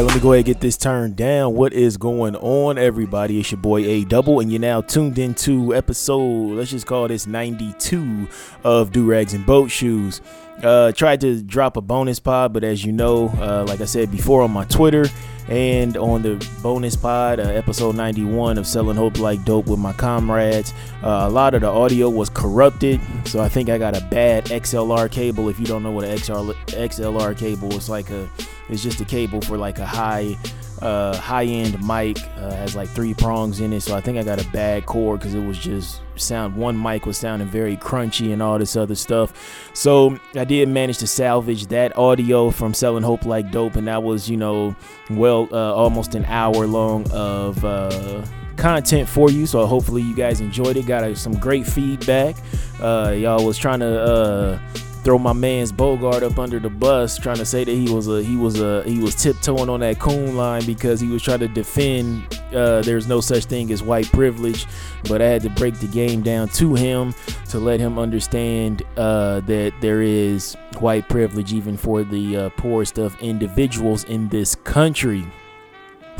Right, let me go ahead and get this turned down. What is going on, everybody? It's your boy A Double, and you're now tuned into episode, let's just call this 92 of Do Rags and Boat Shoes. Uh, tried to drop a bonus pod, but as you know, uh, like I said before on my Twitter and on the bonus pod, uh, episode 91 of Selling Hope Like Dope with my comrades, uh, a lot of the audio was corrupted. So I think I got a bad XLR cable. If you don't know what an XLR cable is, like a it's just a cable for like a high uh high end mic uh, has like three prongs in it. So i think i got a bad cord because it was just sound one mic was sounding very crunchy and all this other stuff. So i did manage to salvage that audio from selling hope like dope and that was you know well uh, almost an hour long of uh content for you. So hopefully you guys enjoyed it got uh, some great feedback. Uh y'all was trying to uh throw my man's Bogart up under the bus, trying to say that he was a he was a he was tiptoeing on that coon line because he was trying to defend. Uh, there's no such thing as white privilege, but I had to break the game down to him to let him understand uh, that there is white privilege even for the uh, poorest of individuals in this country.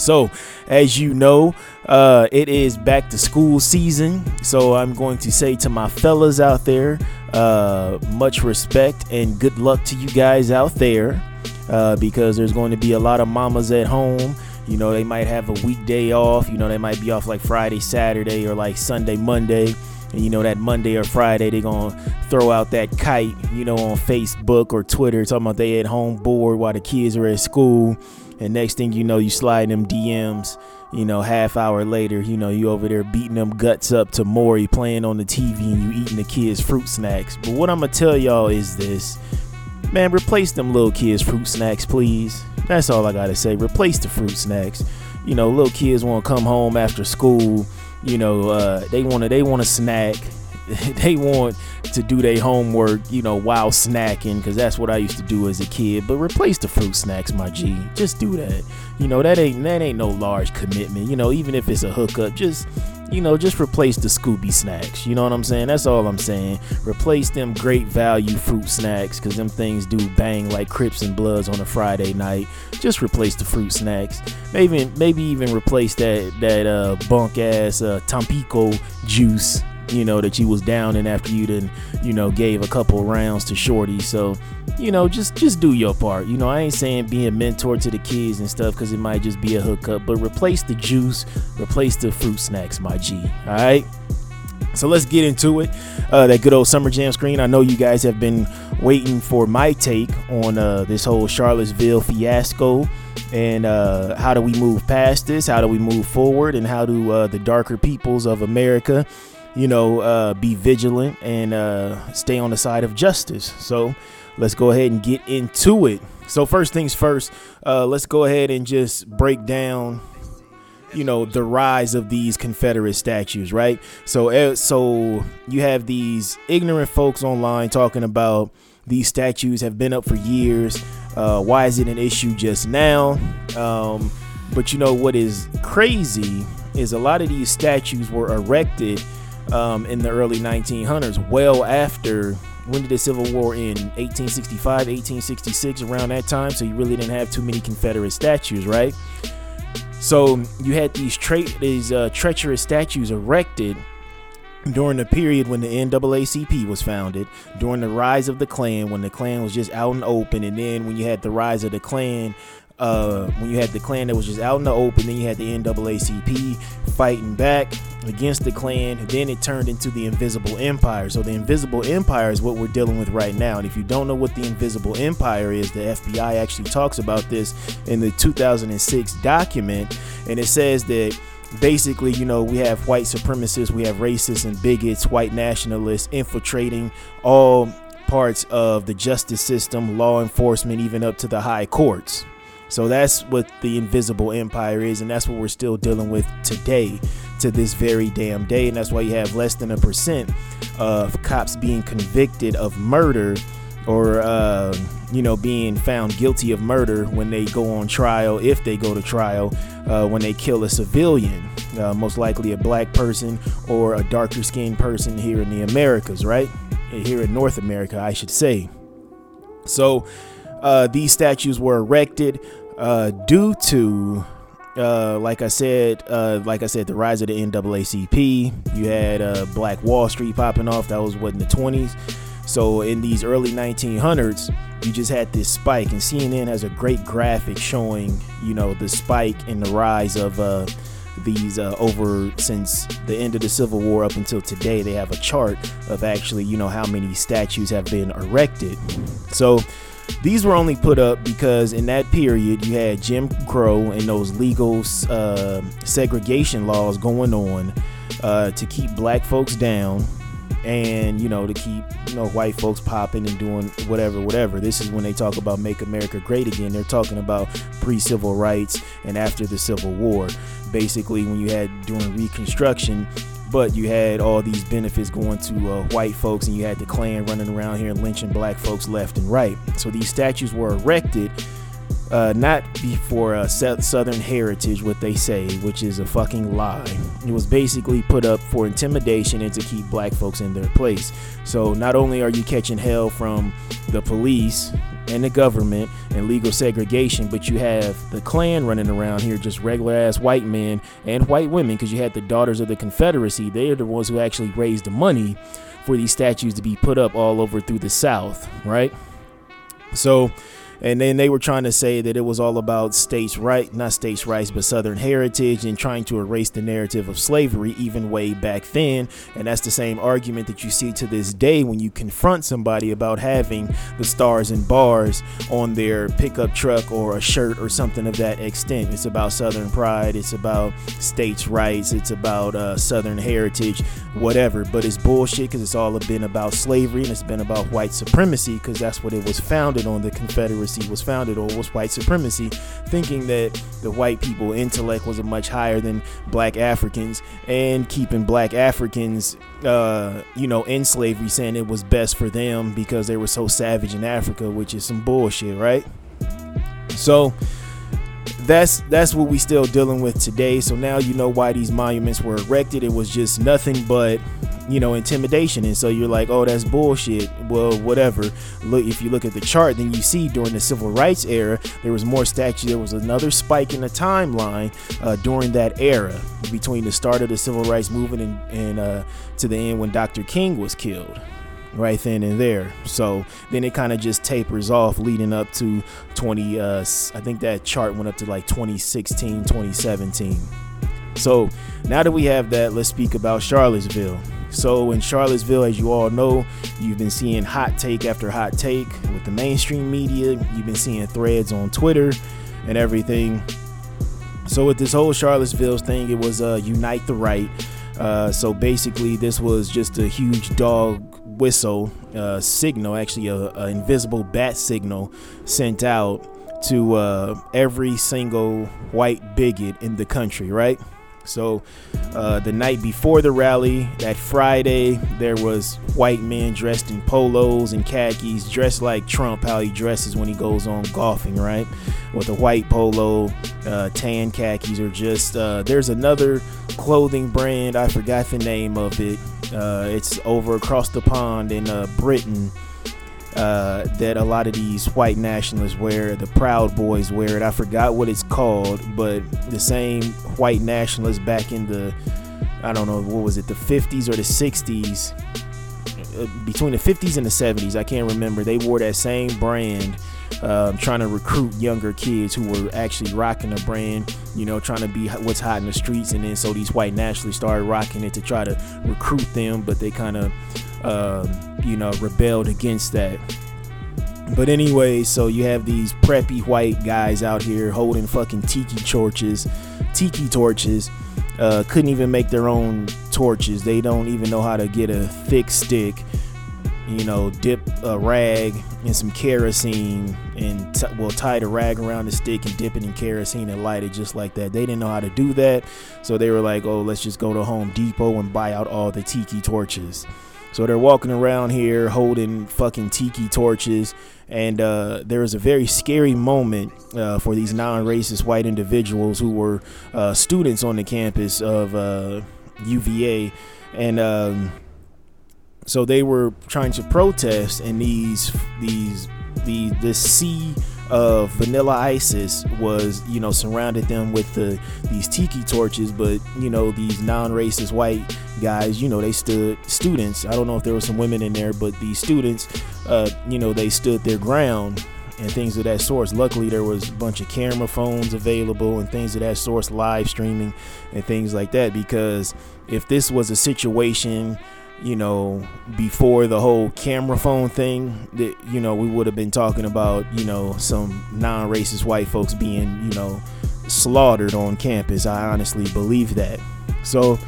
So, as you know, uh, it is back to school season. So, I'm going to say to my fellas out there, uh, much respect and good luck to you guys out there uh, because there's going to be a lot of mamas at home. You know, they might have a weekday off. You know, they might be off like Friday, Saturday, or like Sunday, Monday. And you know, that Monday or Friday, they're going to throw out that kite, you know, on Facebook or Twitter, talking about they at home bored while the kids are at school. And next thing you know, you slide them DMs. You know, half hour later, you know, you over there beating them guts up to Maury playing on the TV and you eating the kids' fruit snacks. But what I'm gonna tell y'all is this. Man, replace them little kids' fruit snacks, please. That's all I gotta say. Replace the fruit snacks. You know, little kids wanna come home after school, you know, uh, they wanna they want a snack. they want to do their homework, you know, while snacking, because that's what I used to do as a kid. But replace the fruit snacks, my G. Just do that. You know, that ain't that ain't no large commitment. You know, even if it's a hookup, just you know, just replace the Scooby snacks. You know what I'm saying? That's all I'm saying. Replace them great value fruit snacks, because them things do bang like Crips and Bloods on a Friday night. Just replace the fruit snacks. Maybe maybe even replace that that uh, bunk ass uh, Tampico juice you know, that you was down and after you then, you know, gave a couple rounds to Shorty. So, you know, just just do your part. You know, I ain't saying being a mentor to the kids and stuff because it might just be a hookup, but replace the juice, replace the fruit snacks, my G. All right. So let's get into it. Uh, that good old Summer Jam screen. I know you guys have been waiting for my take on uh, this whole Charlottesville fiasco and uh, how do we move past this? How do we move forward? And how do uh, the darker peoples of America you know, uh, be vigilant and uh, stay on the side of justice. So let's go ahead and get into it. So first things first, uh, let's go ahead and just break down, you know, the rise of these Confederate statues, right? So so you have these ignorant folks online talking about these statues have been up for years. Uh, why is it an issue just now? Um, but you know what is crazy is a lot of these statues were erected um, in the early 1900s, well after when did the Civil War end? 1865, 1866, around that time. So you really didn't have too many Confederate statues, right? So you had these tra- these uh, treacherous statues erected during the period when the NAACP was founded, during the rise of the Klan, when the Klan was just out and open, and then when you had the rise of the Klan uh, when you had the Klan that was just out in the open, then you had the NAACP fighting back against the Klan. Then it turned into the Invisible Empire. So the Invisible Empire is what we're dealing with right now. And if you don't know what the Invisible Empire is, the FBI actually talks about this in the 2006 document, and it says that basically, you know, we have white supremacists, we have racists and bigots, white nationalists infiltrating all parts of the justice system, law enforcement, even up to the high courts. So that's what the invisible empire is, and that's what we're still dealing with today, to this very damn day. And that's why you have less than a percent of cops being convicted of murder or, uh, you know, being found guilty of murder when they go on trial, if they go to trial, uh, when they kill a civilian, uh, most likely a black person or a darker skinned person here in the Americas, right? Here in North America, I should say. So, uh, these statues were erected uh, due to uh, like I said, uh, like I said, the rise of the NAACP. You had uh, Black Wall Street popping off. That was what in the 20s. So in these early 1900s, you just had this spike, and CNN has a great graphic showing, you know, the spike and the rise of uh, these uh, over since the end of the Civil War up until today. They have a chart of actually, you know, how many statues have been erected. So these were only put up because in that period you had Jim Crow and those legal uh, segregation laws going on uh, to keep black folks down and you know to keep you know white folks popping and doing whatever whatever. This is when they talk about make america great again. They're talking about pre-civil rights and after the civil war. Basically when you had during reconstruction but you had all these benefits going to uh, white folks and you had the Klan running around here lynching black folks left and right. So these statues were erected uh, not before uh, Southern heritage, what they say, which is a fucking lie. It was basically put up for intimidation and to keep black folks in their place. So not only are you catching hell from the police and the government and legal segregation, but you have the Klan running around here, just regular ass white men and white women, because you had the Daughters of the Confederacy. They are the ones who actually raised the money for these statues to be put up all over through the South, right? So and then they were trying to say that it was all about states' right, not states' rights, but Southern heritage, and trying to erase the narrative of slavery, even way back then. And that's the same argument that you see to this day when you confront somebody about having the stars and bars on their pickup truck or a shirt or something of that extent. It's about Southern pride, it's about states' rights, it's about uh, Southern heritage, whatever. But it's bullshit because it's all been about slavery and it's been about white supremacy because that's what it was founded on the Confederacy was founded on was white supremacy, thinking that the white people intellect was much higher than black Africans, and keeping black Africans, uh, you know, in slavery, saying it was best for them because they were so savage in Africa, which is some bullshit, right? So that's that's what we still dealing with today. So now you know why these monuments were erected. It was just nothing but you know intimidation and so you're like oh that's bullshit well whatever look if you look at the chart then you see during the civil rights era there was more statues there was another spike in the timeline uh, during that era between the start of the civil rights movement and, and uh, to the end when dr king was killed right then and there so then it kind of just tapers off leading up to 20 uh, i think that chart went up to like 2016 2017 so now that we have that let's speak about charlottesville so in Charlottesville, as you all know, you've been seeing hot take after hot take with the mainstream media. You've been seeing threads on Twitter and everything. So with this whole Charlottesville thing, it was uh, unite the right. Uh, so basically, this was just a huge dog whistle uh, signal, actually a, a, invisible bat signal sent out to uh, every single white bigot in the country, right? So, uh, the night before the rally, that Friday, there was white men dressed in polos and khakis, dressed like Trump, how he dresses when he goes on golfing, right? With a white polo, uh, tan khakis, or just uh, there's another clothing brand. I forgot the name of it. Uh, it's over across the pond in uh, Britain uh, that a lot of these white nationalists wear. The Proud Boys wear it. I forgot what it's called, but the same white nationalists back in the, I don't know, what was it, the 50s or the 60s, uh, between the 50s and the 70s, I can't remember. They wore that same brand um, trying to recruit younger kids who were actually rocking the brand, you know, trying to be what's hot in the streets. And then so these white nationalists started rocking it to try to recruit them, but they kind of, um, you know, rebelled against that. But anyway, so you have these preppy white guys out here holding fucking tiki torches, tiki torches. Uh, couldn't even make their own torches. They don't even know how to get a thick stick. You know, dip a rag in some kerosene and t- well tie the rag around the stick and dip it in kerosene and light it just like that. They didn't know how to do that, so they were like, "Oh, let's just go to Home Depot and buy out all the tiki torches." So they're walking around here holding fucking tiki torches, and uh, there was a very scary moment uh, for these non-racist white individuals who were uh, students on the campus of UVA, uh, and um, so they were trying to protest, and these these the this sea of vanilla isis was you know surrounded them with the these tiki torches but you know these non-racist white guys you know they stood students i don't know if there were some women in there but these students uh you know they stood their ground and things of that sort luckily there was a bunch of camera phones available and things of that sort live streaming and things like that because if this was a situation you know, before the whole camera phone thing, that you know, we would have been talking about, you know, some non-racist white folks being, you know, slaughtered on campus. I honestly believe that. So,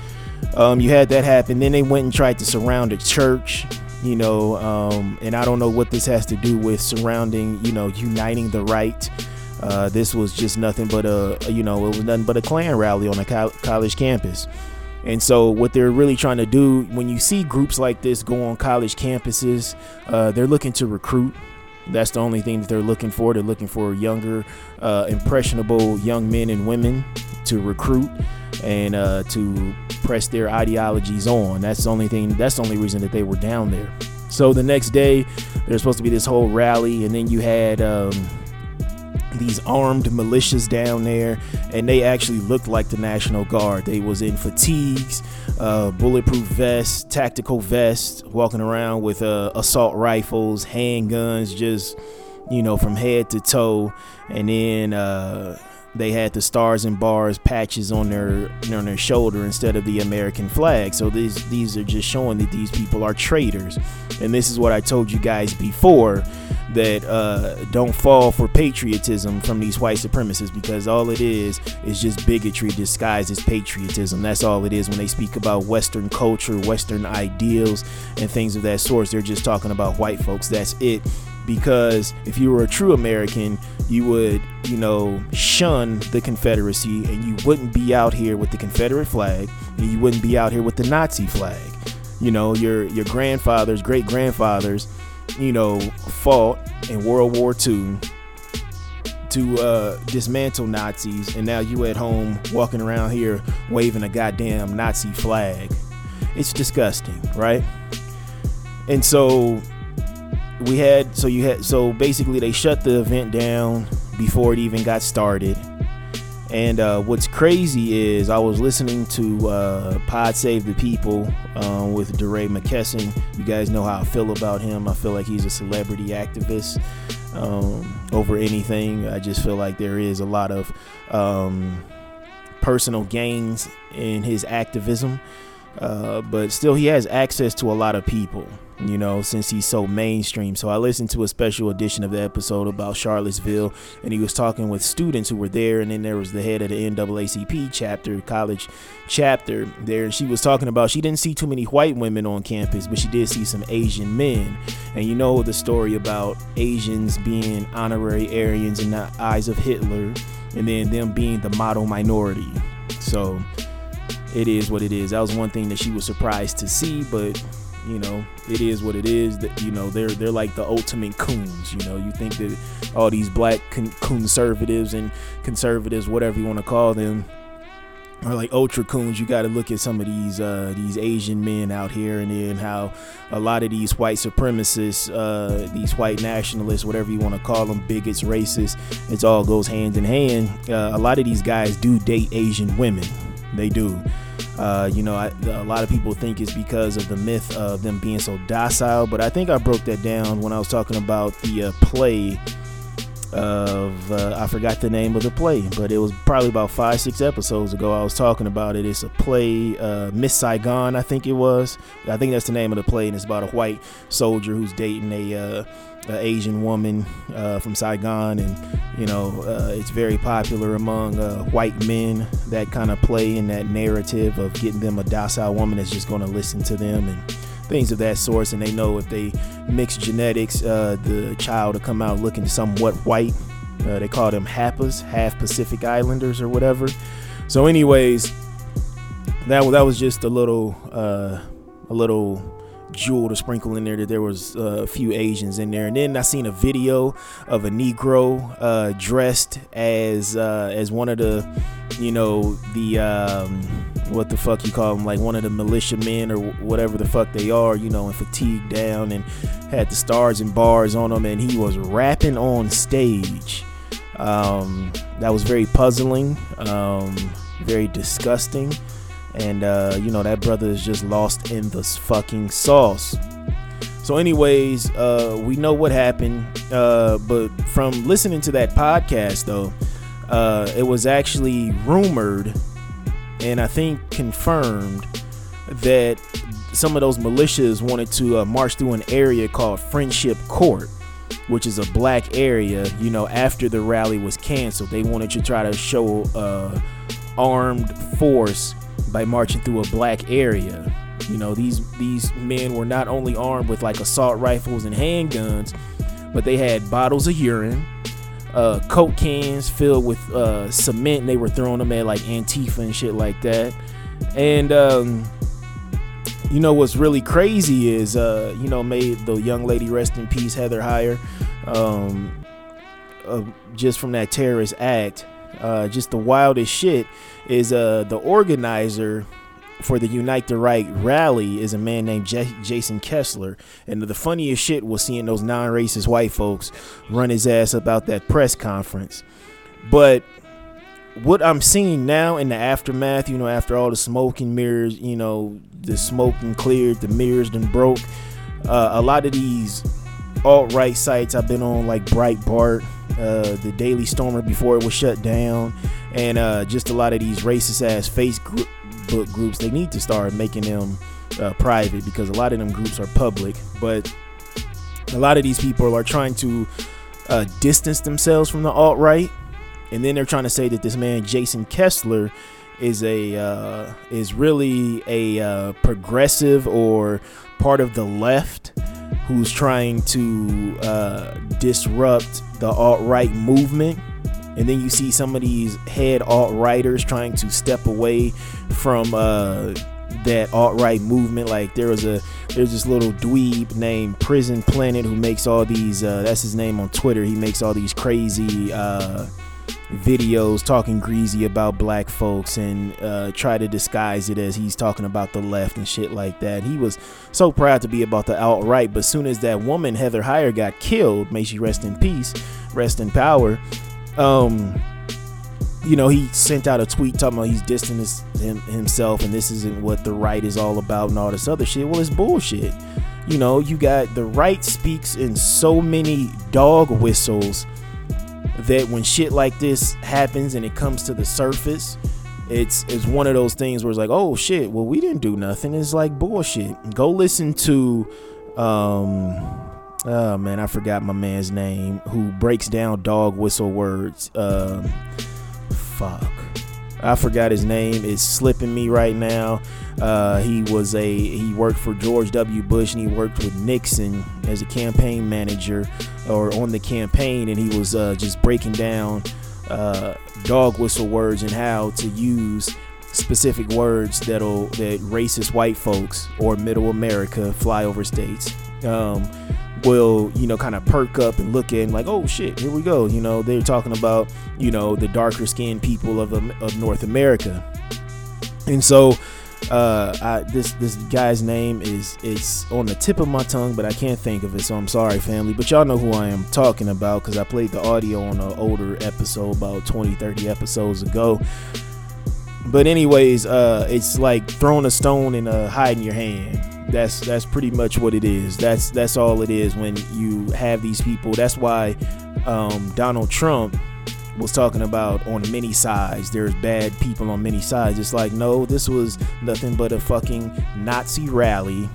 um, you had that happen. Then they went and tried to surround a church, you know, um, and I don't know what this has to do with surrounding, you know, uniting the right. Uh, this was just nothing but a, you know, it was nothing but a Klan rally on a co- college campus. And so, what they're really trying to do when you see groups like this go on college campuses, uh, they're looking to recruit. That's the only thing that they're looking for. They're looking for younger, uh, impressionable young men and women to recruit and uh, to press their ideologies on. That's the only thing. That's the only reason that they were down there. So the next day, there's supposed to be this whole rally, and then you had. Um, these armed militias down there and they actually looked like the national guard. They was in fatigues uh, bulletproof vests tactical vests walking around with uh, assault rifles handguns just you know from head to toe. And then uh, they had the stars and bars patches on their on their shoulder instead of the American flag. So these these are just showing that these people are traitors. And this is what I told you guys before that uh, don't fall for patriotism from these white supremacists because all it is is just bigotry disguised as patriotism. That's all it is when they speak about Western culture, Western ideals, and things of that sort. They're just talking about white folks. That's it because if you were a true American, you would, you know, shun the Confederacy and you wouldn't be out here with the Confederate flag and you wouldn't be out here with the Nazi flag. You know, your your grandfathers, great grandfathers, you know, fought in World War II to uh, dismantle Nazis, and now you at home walking around here waving a goddamn Nazi flag. It's disgusting, right? And so we had so you had so basically they shut the event down before it even got started. And uh, what's crazy is I was listening to uh, Pod Save the People um, with DeRay McKesson. You guys know how I feel about him. I feel like he's a celebrity activist um, over anything. I just feel like there is a lot of um, personal gains in his activism. Uh, but still, he has access to a lot of people, you know, since he's so mainstream. So I listened to a special edition of the episode about Charlottesville, and he was talking with students who were there. And then there was the head of the NAACP chapter, college chapter there. And she was talking about she didn't see too many white women on campus, but she did see some Asian men. And you know the story about Asians being honorary Aryans in the eyes of Hitler, and then them being the model minority. So it is what it is. That was one thing that she was surprised to see, but you know, it is what it is. That you know, they're they're like the ultimate coons. You know, you think that all these black con- conservatives and conservatives, whatever you want to call them, are like ultra coons. You got to look at some of these uh, these Asian men out here, and then how a lot of these white supremacists, uh, these white nationalists, whatever you want to call them, bigots, racists, it all goes hand in hand. Uh, a lot of these guys do date Asian women. They do. Uh, you know, I, a lot of people think it's because of the myth of them being so docile, but I think I broke that down when I was talking about the uh, play of uh, I forgot the name of the play, but it was probably about five six episodes ago. I was talking about it. It's a play, uh, Miss Saigon, I think it was. I think that's the name of the play, and it's about a white soldier who's dating a, uh, a Asian woman uh, from Saigon, and you know uh, it's very popular among uh, white men. That kind of play in that narrative of getting them a docile woman that's just going to listen to them and things of that sort. And they know if they mix genetics, uh, the child will come out looking somewhat white. Uh, they call them HAPAs, half Pacific Islanders or whatever. So, anyways, that that was just a little uh, a little jewel to sprinkle in there that there was uh, a few Asians in there. And then I seen a video of a Negro uh, dressed as uh, as one of the, you know, the um, what the fuck you call them, like one of the militiamen or whatever the fuck they are, you know, and fatigued down and had the stars and bars on them, and he was rapping on stage. Um, that was very puzzling, um, very disgusting, and uh, you know that brother is just lost in the fucking sauce. So, anyways, uh, we know what happened, uh, but from listening to that podcast, though, uh, it was actually rumored and I think confirmed that some of those militias wanted to uh, march through an area called Friendship Court, which is a black area. You know, after the rally was canceled, they wanted to try to show uh, armed force by marching through a black area. You know, these these men were not only armed with like assault rifles and handguns, but they had bottles of urine uh, coke cans filled with uh, cement. And they were throwing them at like Antifa and shit like that. And um, you know what's really crazy is uh, you know made the young lady rest in peace, Heather Heyer, um, uh, just from that terrorist act. Uh, just the wildest shit is uh, the organizer for the Unite the Right rally is a man named J- Jason Kessler. And the funniest shit was seeing those non racist white folks run his ass about that press conference. But what I'm seeing now in the aftermath, you know, after all the smoke and mirrors, you know, the smoke and cleared, the mirrors then broke. Uh, a lot of these alt right sites I've been on, like Breitbart, uh, the Daily Stormer before it was shut down, and uh, just a lot of these racist ass Facebook groups, they need to start making them uh, private because a lot of them groups are public. But a lot of these people are trying to uh, distance themselves from the alt right, and then they're trying to say that this man Jason Kessler is a uh, is really a progressive or part of the left who's trying to uh, disrupt the alt right movement and then you see some of these head alt writers trying to step away from uh, that alt right movement. Like there was a there's this little dweeb named Prison Planet who makes all these. Uh, that's his name on Twitter. He makes all these crazy. Uh, videos talking greasy about black folks and uh, try to disguise it as he's talking about the left and shit like that. He was so proud to be about the alt right, but soon as that woman Heather Heyer got killed, may she rest in peace, rest in power um you know, he sent out a tweet talking about he's distancing him, himself and this isn't what the right is all about and all this other shit. Well, it's bullshit. You know, you got the right speaks in so many dog whistles that when shit like this happens and it comes to the surface, it's it's one of those things where it's like, oh shit, well we didn't do nothing. It's like bullshit. Go listen to um oh man, I forgot my man's name who breaks down dog whistle words. Um, fuck, I forgot his name. It's slipping me right now. Uh, he was a he worked for George W. Bush and he worked with Nixon as a campaign manager or on the campaign, and he was uh, just breaking down uh, dog whistle words and how to use specific words that'll that racist white folks or middle America flyover states. Um, will you know kind of perk up and look in like oh shit here we go you know they're talking about you know the darker skinned people of, of north america and so uh I, this this guy's name is it's on the tip of my tongue but i can't think of it so i'm sorry family. But y'all know who i am talking about because i played the audio on an older episode about 20 30 episodes ago. But anyways uh it's like throwing a stone and uh hiding your hand. That's that's pretty much what it is. That's that's all it is when you have these people. That's why um, Donald Trump was talking about on many sides. There's bad people on many sides. It's like, no, this was nothing but a fucking Nazi rally.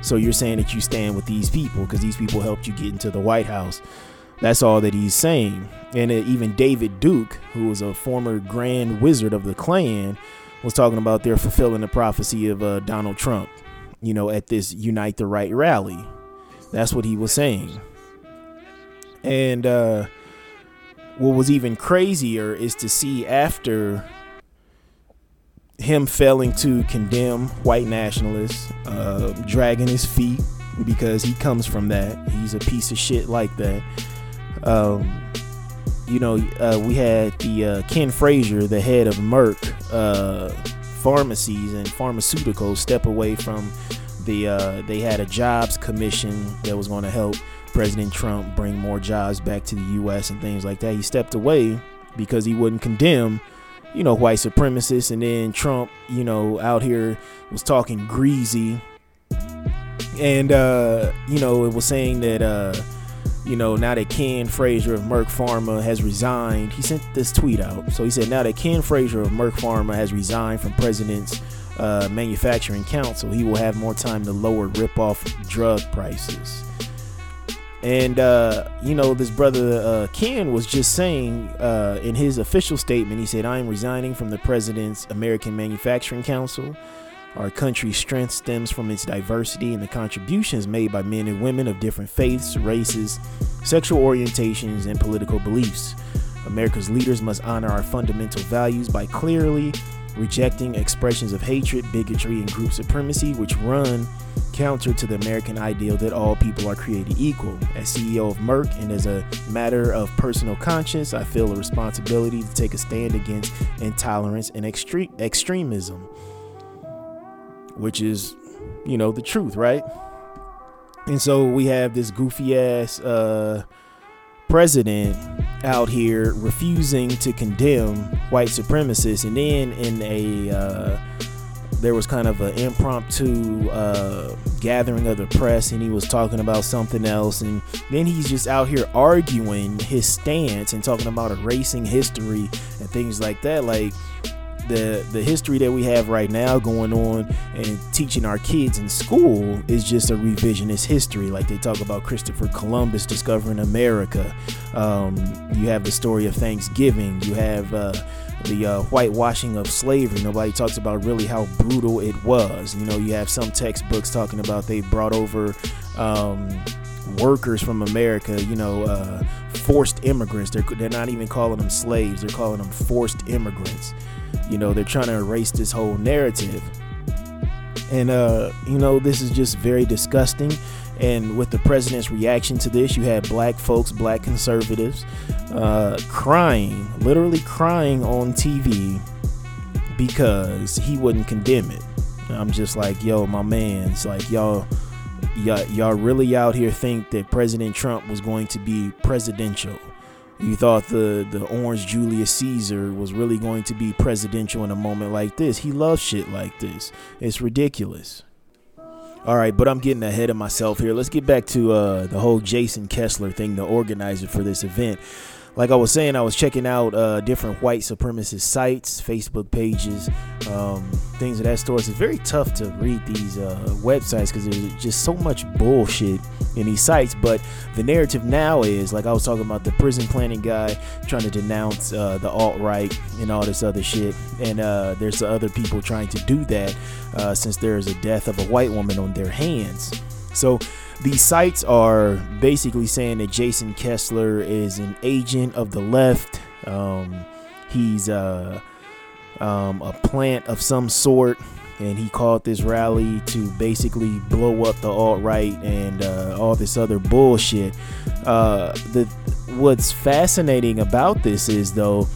So you're saying that you stand with these people because these people helped you get into the White House. That's all that he's saying. And even David Duke, who was a former Grand Wizard of the Klan, was talking about they're fulfilling the prophecy of uh, Donald Trump, you know, at this Unite the Right rally. That's what he was saying. And uh, what was even crazier is to see after him failing to condemn white nationalists, uh, dragging his feet because he comes from that. He's a piece of shit like that. Um, you know, uh, we had the uh, Ken Frazier, the head of Merck uh, pharmacies and pharmaceuticals, step away from the. Uh, they had a jobs commission that was going to help President Trump bring more jobs back to the U.S. and things like that. He stepped away because he wouldn't condemn, you know, white supremacists. And then Trump, you know, out here was talking greasy, and uh, you know, it was saying that uh, you know, now that Ken Frazier of Merck Pharma has resigned, he sent this tweet out. So he said, now that Ken Frazier of Merck Pharma has resigned from President's uh, Manufacturing Council, he will have more time to lower rip-off drug prices. And uh, you know, this brother uh, Ken was just saying uh, in his official statement, he said, "I am resigning from the President's American Manufacturing Council." Our country's strength stems from its diversity and the contributions made by men and women of different faiths, races, sexual orientations, and political beliefs. America's leaders must honor our fundamental values by clearly rejecting expressions of hatred, bigotry, and group supremacy, which run counter to the American ideal that all people are created equal. As CEO of Merck and as a matter of personal conscience, I feel a responsibility to take a stand against intolerance and extre- extremism which is, you know, the truth, right? And so we have this goofy ass uh, president out here refusing to condemn white supremacists, and then in a uh, there was kind of an impromptu uh, gathering of the press, and he was talking about something else, and then he's just out here arguing his stance and talking about erasing history and things like that, like the the history that we have right now going on and teaching our kids in school is just a revisionist history. Like they talk about Christopher Columbus discovering America. Um, you have the story of Thanksgiving. You have uh, the uh, whitewashing of slavery. Nobody talks about really how brutal it was. You know, you have some textbooks talking about they brought over. Um, workers from America, you know, uh, forced immigrants. They're, they're not even calling them slaves, they're calling them forced immigrants. You know, they're trying to erase this whole narrative. And, uh, you know, this is just very disgusting. And with the president's reaction to this, you had black folks, black conservatives, uh, crying, literally crying on TV because he wouldn't condemn it. I'm just like, yo, my man, it's like, y'all, y'all, y'all really out here think that President Trump was going to be presidential. You thought the the orange Julius Caesar was really going to be presidential in a moment like this. He loves shit like this. It's ridiculous. All right, but I'm getting ahead of myself here. Let's get back to uh, the whole Jason Kessler thing, the organizer for this event like I was saying, I was checking out uh, different white supremacist sites, Facebook pages, um, things of that sort. It's very tough to read these uh, websites because there's just so much bullshit in these sites. But the narrative now is like I was talking about the Prison Planet guy trying to denounce uh, the alt right and all this other shit, and uh, there's other people trying to do that uh, since there is a death of a white woman on their hands. So these sites are basically saying that Jason Kessler is an agent of the left. Um, he's uh, um, a plant of some sort, and he called this rally to basically blow up the alt right and uh, all this other bullshit. Uh, the what's fascinating about this is though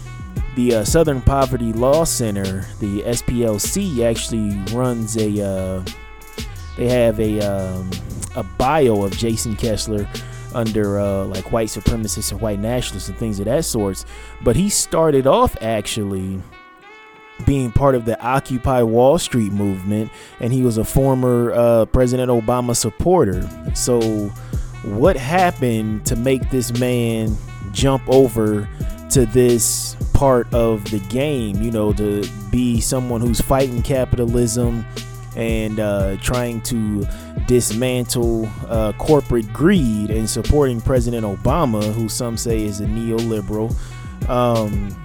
the uh, Southern Poverty Law Center, the SPLC, actually runs a. They have a um, a bio of Jason Kessler under uh, like white supremacists and white nationalists and things of that sorts. But he started off actually being part of the Occupy Wall Street movement, and he was a former uh, President Obama supporter. So what happened to make this man jump over to this part of the game, you know, to be someone who's fighting capitalism and uh, trying to dismantle uh, corporate greed and supporting President Obama, who some say is a neoliberal. Um,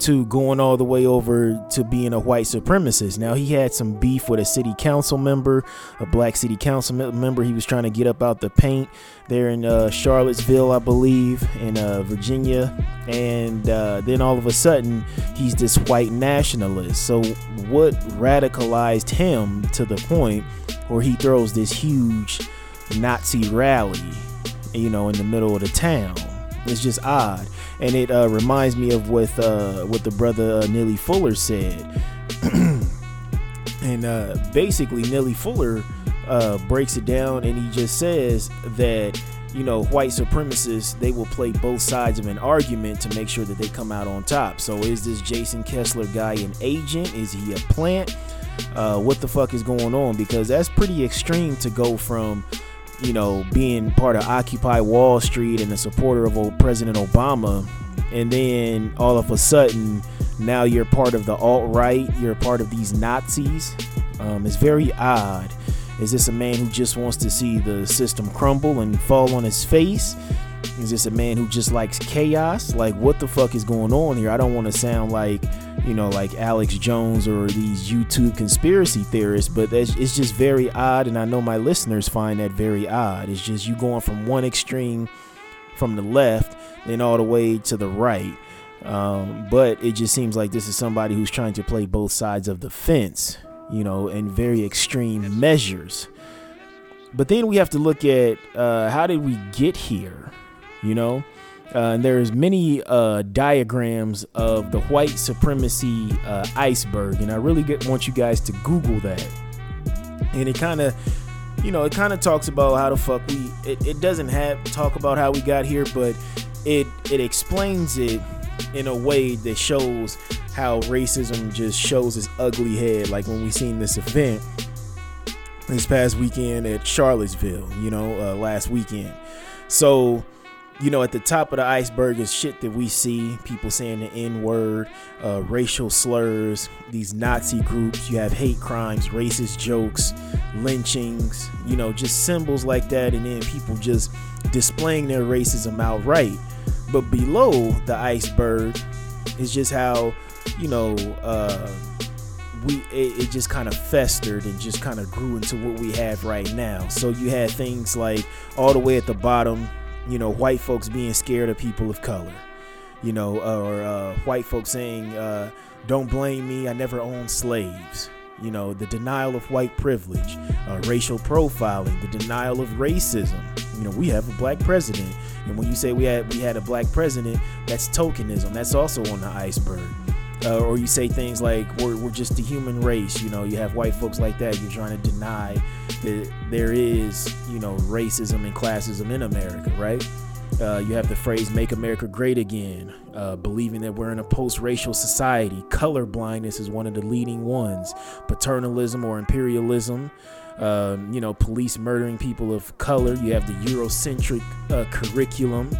to going all the way over to being a white supremacist. Now he had some beef with a city council member, a black city council member. He was trying to get up out the paint there in uh, Charlottesville, I believe, in uh, Virginia, and uh, then all of a sudden he's this white nationalist. So what radicalized him to the point where he throws this huge Nazi rally, you know, in the middle of the town? It's just odd and it uh, reminds me of what uh, what the brother uh, Neely Fuller said. and uh, basically, Neely Fuller uh, breaks it down, and he just says that you know white supremacists they will play both sides of an argument to make sure that they come out on top. So, is this Jason Kessler guy an agent? Is he a plant? Uh, what the fuck is going on? Because that's pretty extreme to go from you know, being part of Occupy Wall Street and a supporter of old President Obama, and then all of a sudden, now you're part of the alt right, you're part of these Nazis. Um, it's very odd. Is this a man who just wants to see the system crumble and fall on his face? Is this a man who just likes chaos? Like, what the fuck is going on here? I don't want to sound like, you know, like Alex Jones or these YouTube conspiracy theorists, but it's just very odd. And I know my listeners find that very odd. It's just you going from one extreme from the left, then all the way to the right. Um, but it just seems like this is somebody who's trying to play both sides of the fence, you know, in very extreme measures. But then we have to look at uh, how did we get here? You know? Uh, and there's many uh, diagrams of the white supremacy uh, iceberg and i really get, want you guys to google that. And it kind of you know it kind of talks about how the fuck we it, it doesn't have talk about how we got here but it it explains it in a way that shows how racism just shows its ugly head like when we seen this event this past weekend at charlottesville you know uh, last weekend. So you know, at the top of the iceberg is shit that we see people saying the N word, uh, racial slurs, these Nazi groups. You have hate crimes, racist jokes, lynchings, you know, just symbols like that. And then people just displaying their racism outright. But below the iceberg is just how, you know, uh, we it, it just kind of festered and just kind of grew into what we have right now. So you had things like all the way at the bottom you know, white folks being scared of people of color, you know, or uh, white folks saying, uh, don't blame me, I never owned slaves. You know, the denial of white privilege, uh, racial profiling, the denial of racism. You know, we have a black president, and when you say we had we had a black president, that's tokenism. That's also on the iceberg. Uh, or you say things like we're, we're just the human race you know you have white folks like that you're trying to deny that there is you know racism and classism in america right? Uh, you have the phrase make america great again uh, believing that we're in a post-racial society. Color blindness is one of the leading ones. Paternalism or imperialism um, you know, police murdering people of color. You have the Eurocentric uh, curriculum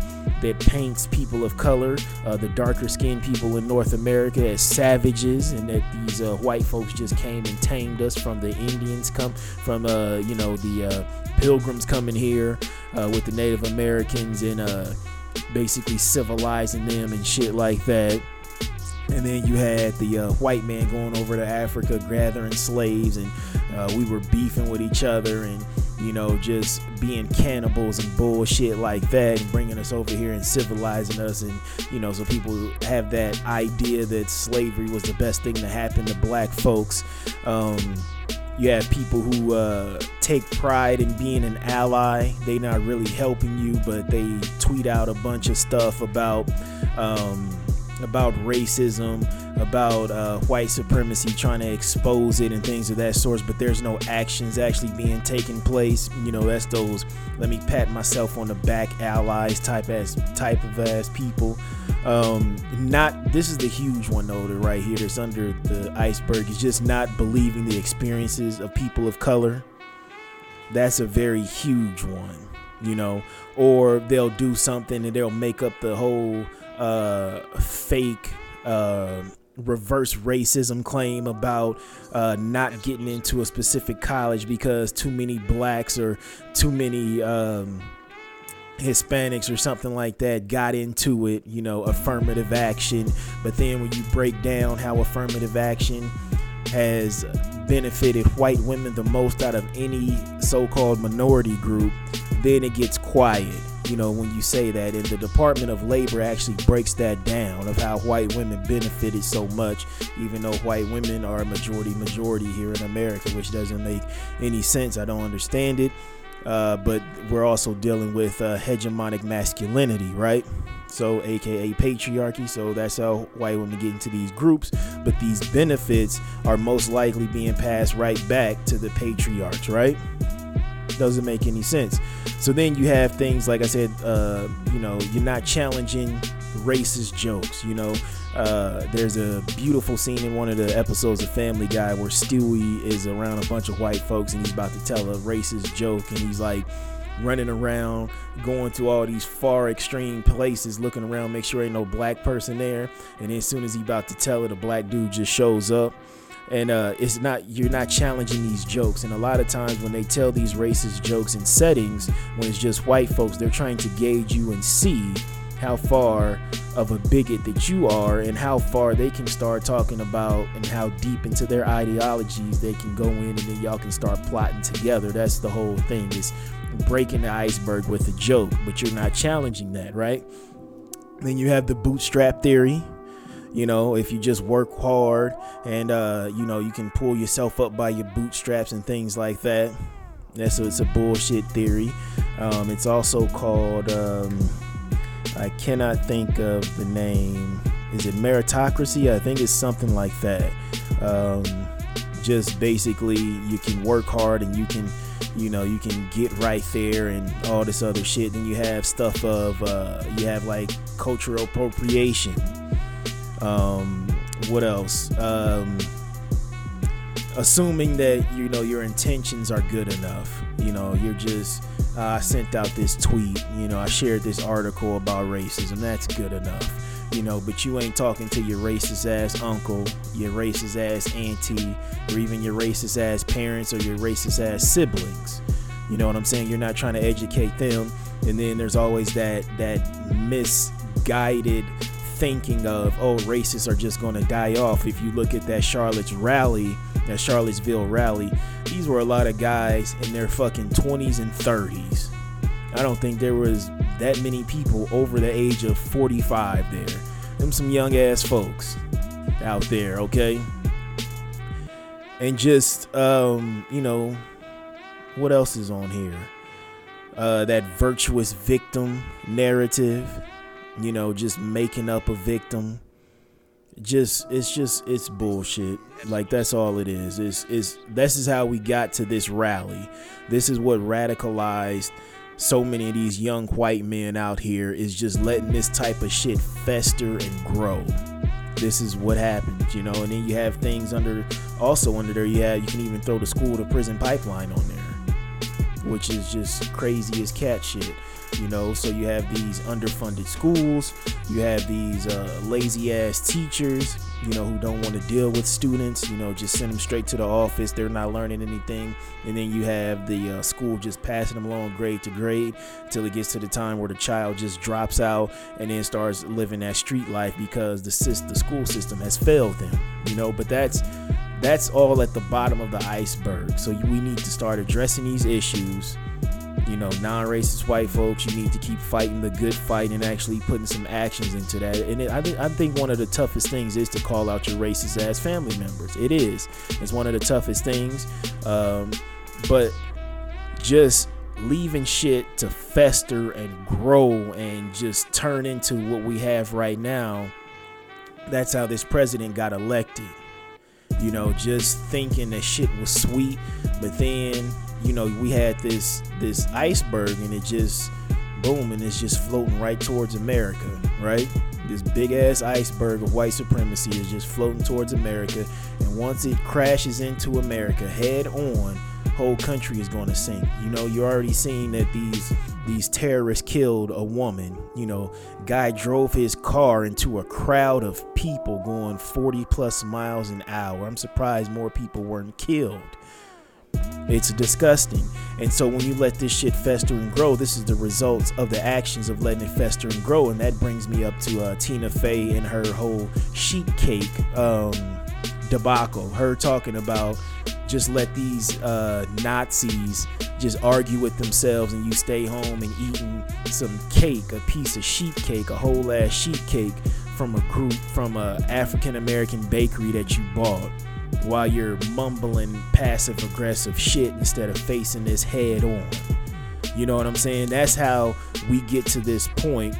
that paints people of color, uh, the darker skinned people in North America, as savages, and that these uh, white folks just came and tamed us from the Indians, come from, uh, you know, the uh, pilgrims coming here uh, with the Native Americans and basically civilizing them and shit like that. And then you had the uh, white man going over to Africa gathering slaves, and uh, we were beefing with each other, and you know, just being cannibals and bullshit like that, and bringing us over here and civilizing us, and you know, so people have that idea that slavery was the best thing to happen to black folks. Um, you have people who uh, take pride in being an ally. They're not really helping you, but they tweet out a bunch of stuff about. Um, about racism, about uh, white supremacy, trying to expose it and things of that sort. But there's no actions actually being taken place. You know, that's those let me pat myself on the back allies type as type of ass people. Um, not this is the huge one though, right here that's under the iceberg is just not believing the experiences of people of color. That's a very huge one, you know. Or they'll do something and they'll make up the whole uh, fake uh, reverse racism claim about uh, not getting into a specific college because too many blacks or too many um, Hispanics or something like that got into it, you know, affirmative action. But then when you break down how affirmative action has benefited white women the most out of any so called minority group, then it gets quiet. You know, when you say that, and the Department of Labor actually breaks that down of how white women benefited so much, even though white women are a majority majority here in America, which doesn't make any sense. I don't understand it. Uh, but we're also dealing with uh, hegemonic masculinity, right? So, aka patriarchy. So, that's how white women get into these groups. But these benefits are most likely being passed right back to the patriarchs, right? Doesn't make any sense. So, then you have things like I said, uh, you know, you're not challenging racist jokes, you know. Uh, there's a beautiful scene in one of the episodes of Family Guy where Stewie is around a bunch of white folks and he's about to tell a racist joke and he's like running around, going to all these far extreme places, looking around, make sure ain't no black person there. And then as soon as he about to tell it, a black dude just shows up. And uh, it's not you're not challenging these jokes. And a lot of times when they tell these racist jokes in settings, when it's just white folks, they're trying to gauge you and see how far of a bigot that you are and how far they can start talking about and how deep into their ideologies they can go in and then y'all can start plotting together. That's the whole thing is breaking the iceberg with a joke. But you're not challenging that right? Then you have the bootstrap theory you know if you just work hard and uh, you know you can pull yourself up by your bootstraps and things like that that's a, it's a bullshit theory um, it's also called um, I cannot think of the name. Is it meritocracy? I think it's something like that. Um, just basically, you can work hard and you can, you know, you can get right there and all this other shit. Then you have stuff of, uh, you have like cultural appropriation. Um, what else? Um, assuming that you know your intentions are good enough. You know, you're just uh, I sent out this tweet, you know, I shared this article about racism. That's good enough. You know, but you ain't talking to your racist ass uncle, your racist ass auntie, or even your racist ass parents or your racist ass siblings. You know what I'm saying? You're not trying to educate them. And then there's always that that misguided thinking of, oh, racists are just gonna die off. If you look at that Charlotte's rally that Charlottesville rally, these were a lot of guys in their fucking 20s and 30s. I don't think there was that many people over the age of 45 there. Them some young ass folks out there, okay? And just um, you know, what else is on here? Uh, that virtuous victim narrative, you know, just making up a victim. Just it's just it's bullshit. Like that's all it is. Is is this is how we got to this rally. This is what radicalized so many of these young white men out here is just letting this type of shit fester and grow. This is what happens you know? And then you have things under also under there you have you can even throw the school to prison pipeline on there which is just crazy as cat shit you know? So you have these underfunded schools you have these uh, lazy ass teachers you know who don't want to deal with students you know just send them straight to the office they're not learning anything. And then you have the uh, school just passing them along grade to grade until it gets to the time where the child just drops out and then starts living that street life because the system, the school system has failed them you know? But that's that's all at the bottom of the iceberg. So we need to start addressing these issues you know, non-racist white folks, you need to keep fighting the good fight and actually putting some actions into that. And it, I, th- I think one of the toughest things is to call out your racist ass family members. It is. It's one of the toughest things. Um, but just leaving shit to fester and grow and just turn into what we have right now. That's how this president got elected. You know, just thinking that shit was sweet, but then you know we had this this iceberg and it just boom and it's just floating right towards america right this big ass iceberg of white supremacy is just floating towards america and once it crashes into america head on whole country is going to sink. You know, you're already seeing that these these terrorists killed a woman. You know, guy drove his car into a crowd of people going 40 plus miles an hour. I'm surprised more people weren't killed. It's disgusting. And so when you let this shit fester and grow, this is the results of the actions of letting it fester and grow. And that brings me up to uh, Tina Fey and her whole sheet cake um, debacle. Her talking about just let these uh, Nazis just argue with themselves and you stay home and eating some cake, a piece of sheet cake, a whole ass sheet cake from a group, from a African American bakery that you bought while you're mumbling passive aggressive shit instead of facing this head on. You know what I'm saying? That's how we get to this point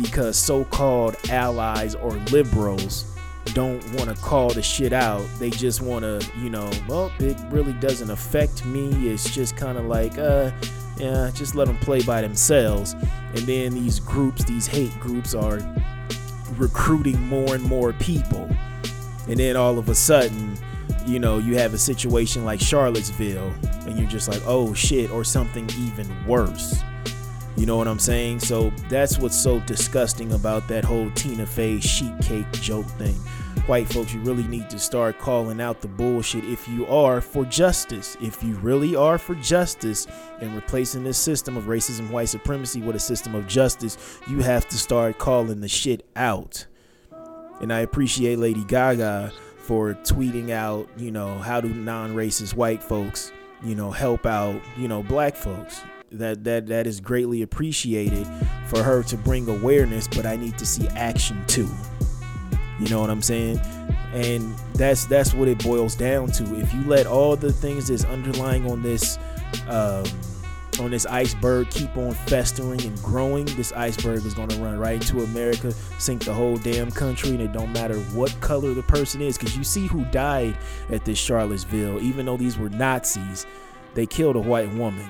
because so called allies or liberals don't want to call the shit out. They just want to, you know, well, it really doesn't affect me. It's just kind of like, uh, yeah, just let them play by themselves. And then these groups, these hate groups, are recruiting more and more people. And then all of a sudden, you know, you have a situation like Charlottesville, and you're just like, oh shit, or something even worse. You know what I'm saying? So that's what's so disgusting about that whole Tina Fey sheet cake joke thing. White folks, you really need to start calling out the bullshit if you are for justice. If you really are for justice and replacing this system of racism, white supremacy with a system of justice, you have to start calling the shit out. And I appreciate Lady Gaga for tweeting out, you know, how do non-racist white folks, you know, help out, you know, black folks. That that that is greatly appreciated for her to bring awareness, but I need to see action too. You know what I'm saying? And that's that's what it boils down to. If you let all the things that's underlying on this um, on this iceberg keep on festering and growing, this iceberg is going to run right into America, sink the whole damn country, and it don't matter what color the person is. Because you see who died at this Charlottesville, even though these were Nazis, they killed a white woman.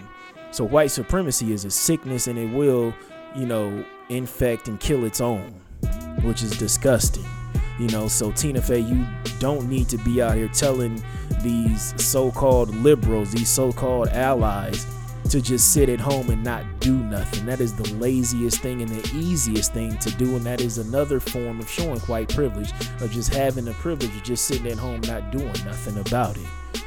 So white supremacy is a sickness, and it will, you know, infect and kill its own, which is disgusting. You know, so Tina Fey, you don't need to be out here telling these so-called liberals, these so-called allies to just sit at home and not do nothing. That is the laziest thing and the easiest thing to do. And that is another form of showing white privilege, of just having the privilege of just sitting at home not doing nothing about it.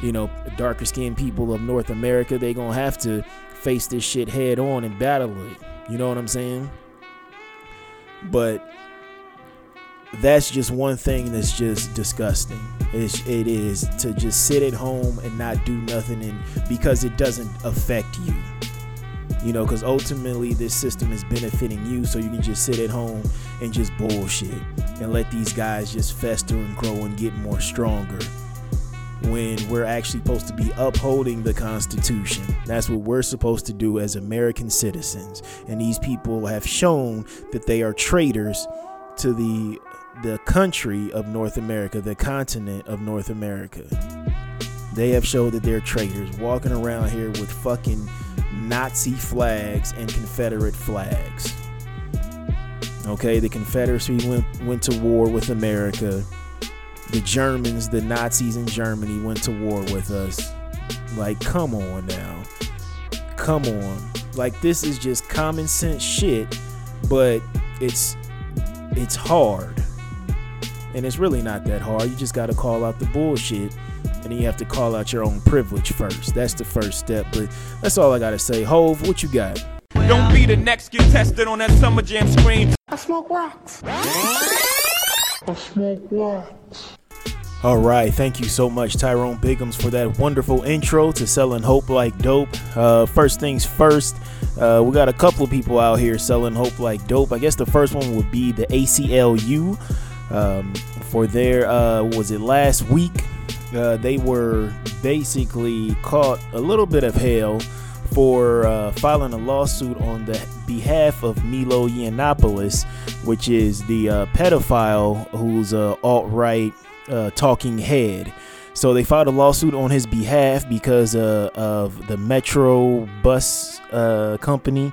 You know, darker skinned people of North America, they gonna have to face this shit head on and battle it. You know what I'm saying? But that's just one thing that's just disgusting. It's, it is to just sit at home and not do nothing, and because it doesn't affect you. You know, because ultimately this system is benefiting you, so you can just sit at home and just bullshit and let these guys just fester and grow and get more stronger. When we're actually supposed to be upholding the Constitution. That's what we're supposed to do as American citizens. And these people have shown that they are traitors to the the country of North America, the continent of North America. They have showed that they're traitors, walking around here with fucking Nazi flags and Confederate flags. Okay, the Confederacy went went to war with America. The Germans, the Nazis in Germany went to war with us. Like, come on now. Come on. Like this is just common sense shit, but it's it's hard and it's really not that hard. You just got to call out the bullshit. And then you have to call out your own privilege first. That's the first step. But that's all I got to say. Hove, what you got? Don't be the next get tested on that Summer Jam screen. I smoke rocks. I smoke rocks. All right, thank you so much, Tyrone Biggums, for that wonderful intro to selling hope like dope. Uh, first things first, uh, we got a couple of people out here selling hope like dope. I guess the first one would be the ACLU um, for their uh, was it last week uh, they were basically caught a little bit of hell for uh, filing a lawsuit on the behalf of Milo Yiannopoulos, which is the uh, pedophile who's a alt-right uh, talking head. So they filed a lawsuit on his behalf because uh, of the Metro bus uh, company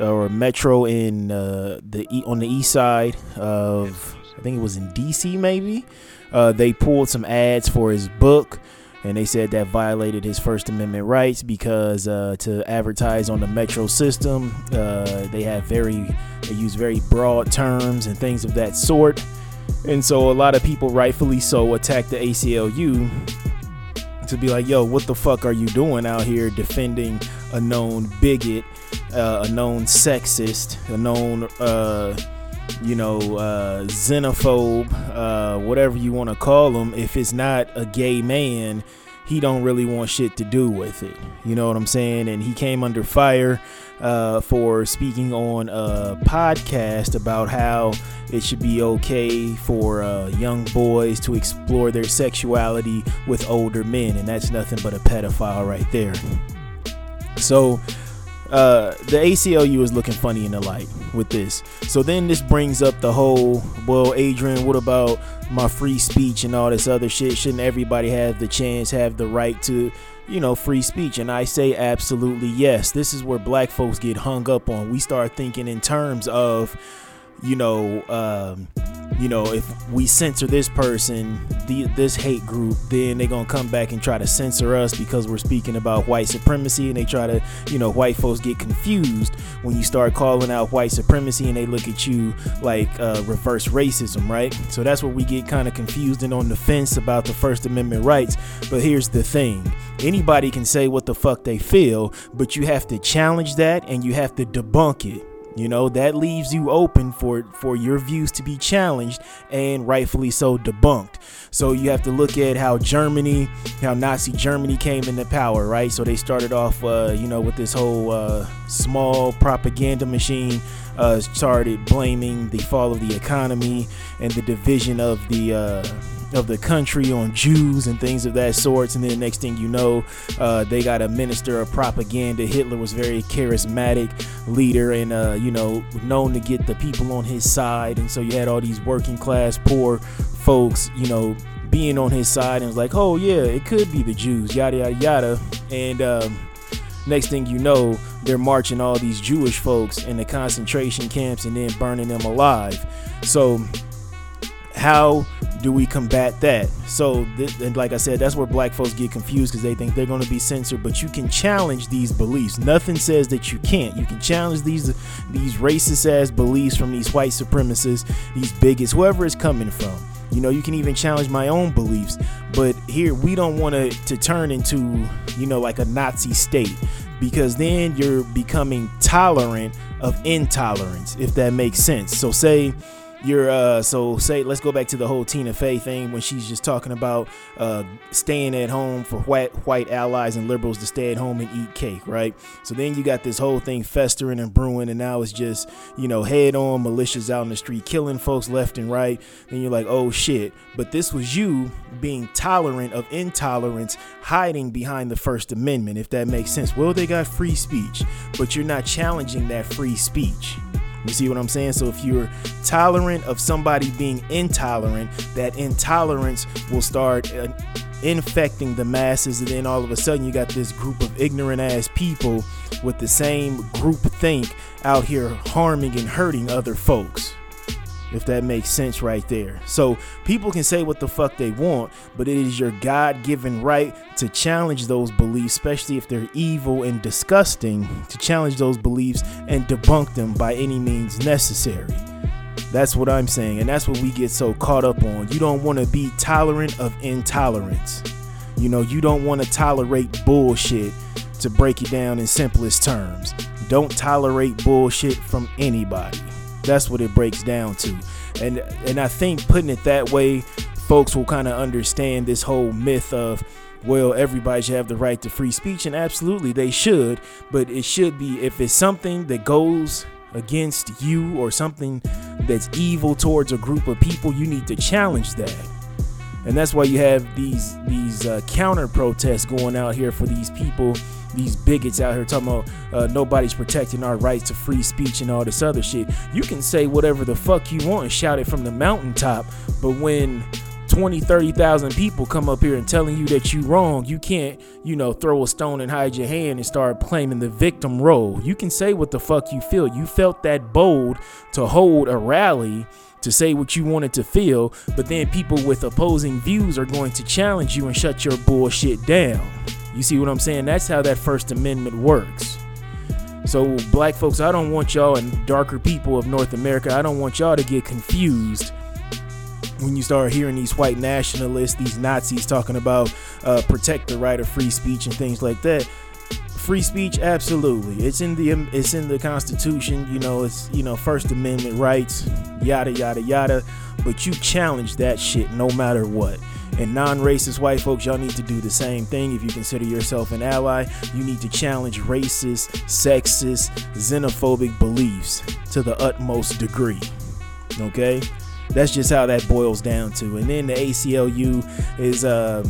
or Metro in the on the east side of think it was in DC maybe. Uh, they pulled some ads for his book, and they said that violated his First Amendment rights because uh, to advertise on the metro system, uh, they have very they use very broad terms and things of that sort, and so a lot of people, rightfully so, attack the ACLU to be like, "Yo, what the fuck are you doing out here defending a known bigot, uh, a known sexist, a known uh, you know, uh, xenophobe, uh, whatever you want to call him, if it's not a gay man, he don't really want shit to do with it. You know what I'm saying? And he came under fire uh, for speaking on a podcast about how it should be okay for uh, young boys to explore their sexuality with older men, and that's nothing but a pedophile right there. So uh, the ACLU is looking funny in the light with this. So then this brings up the whole, well, Adrian, what about my free speech and all this other shit? Shouldn't everybody have the chance, have the right to, you know, free speech? And I say absolutely yes. This is where black folks get hung up on. We start thinking in terms of, you know, um, you know, if we censor this person, the, this hate group, then they're gonna come back and try to censor us because we're speaking about white supremacy, and they try to, you know, white folks get confused when you start calling out white supremacy, and they look at you like uh, reverse racism, right? So that's where we get kind of confused and on the fence about the First Amendment rights. But here's the thing: anybody can say what the fuck they feel, but you have to challenge that and you have to debunk it. You know, that leaves you open for for your views to be challenged and rightfully so debunked. So you have to look at how Germany, how Nazi Germany came into power, right? So they started off, uh, you know, with this whole uh, small propaganda machine. Uh, started blaming the fall of the economy and the division of the uh, of the country on Jews and things of that sort. And then the next thing you know, uh, they got a minister of propaganda. Hitler was very charismatic leader and uh, you know known to get the people on his side. And so you had all these working class poor folks, you know, being on his side and was like, oh yeah, it could be the Jews, yada yada yada. And um, next thing you know, they're marching all these Jewish folks in the concentration camps and then burning them alive. So how do we combat that? So, th- and like I said, that's where black folks get confused because they think they're going to be censored. But you can challenge these beliefs. Nothing says that you can't. You can challenge these these racist ass beliefs from these white supremacists, these bigots, whoever it's coming from. You know, you can even challenge my own beliefs. But here, we don't want to to turn into, you know, like a Nazi state because then you're becoming tolerant of intolerance, if that makes sense. So, say you're uh so say let's go back to the whole Tina Fey thing when she's just talking about uh staying at home for white white allies and liberals to stay at home and eat cake, right? So then you got this whole thing festering and brewing and now it's just, you know, head on militias out in the street killing folks left and right. Then you're like, "Oh shit." But this was you being tolerant of intolerance, hiding behind the First Amendment, if that makes sense. Well, they got free speech, but you're not challenging that free speech. You see what I'm saying? So if you're tolerant of somebody being intolerant, that intolerance will start uh, infecting the masses, and then all of a sudden you got this group of ignorant ass people with the same group think out here harming and hurting other folks if that makes sense right there. So people can say what the fuck they want, but it is your God given right to challenge those beliefs, especially if they're evil and disgusting, to challenge those beliefs and debunk them by any means necessary. That's what I'm saying, and that's what we get so caught up on. You don't want to be tolerant of intolerance. You know, you don't want to tolerate bullshit to break it down in simplest terms. Don't tolerate bullshit from anybody. That's what it breaks down to. And and I think putting it that way, folks will kind of understand this whole myth of well, everybody should have the right to free speech, and absolutely they should, but it should be if it's something that goes against you or something that's evil towards a group of people, you need to challenge that. And that's why you have these these uh, counter protests going out here for these people these bigots out here talking about uh, nobody's protecting our rights to free speech and all this other shit. You can say whatever the fuck you want and shout it from the mountaintop, but when 20, 30,000 people come up here and telling you that you wrong, you can't, you know, throw a stone and hide your hand and start claiming the victim role. You can say what the fuck you feel. You felt that bold to hold a rally to say what you wanted to feel, but then people with opposing views are going to challenge you and shut your bullshit down. You see what I'm saying? That's how that First Amendment works. So, black folks, I don't want y'all and darker people of North America, I don't want y'all to get confused when you start hearing these white nationalists, these Nazis talking about uh, protect the right of free speech and things like that. Free speech, absolutely. It's in the it's in the Constitution. You know, it's you know First Amendment rights, yada yada yada. But you challenge that shit no matter what. And non-racist white folks, y'all need to do the same thing. If you consider yourself an ally, you need to challenge racist, sexist, xenophobic beliefs to the utmost degree. Okay? That's just how that boils down to. And then the ACLU is, um,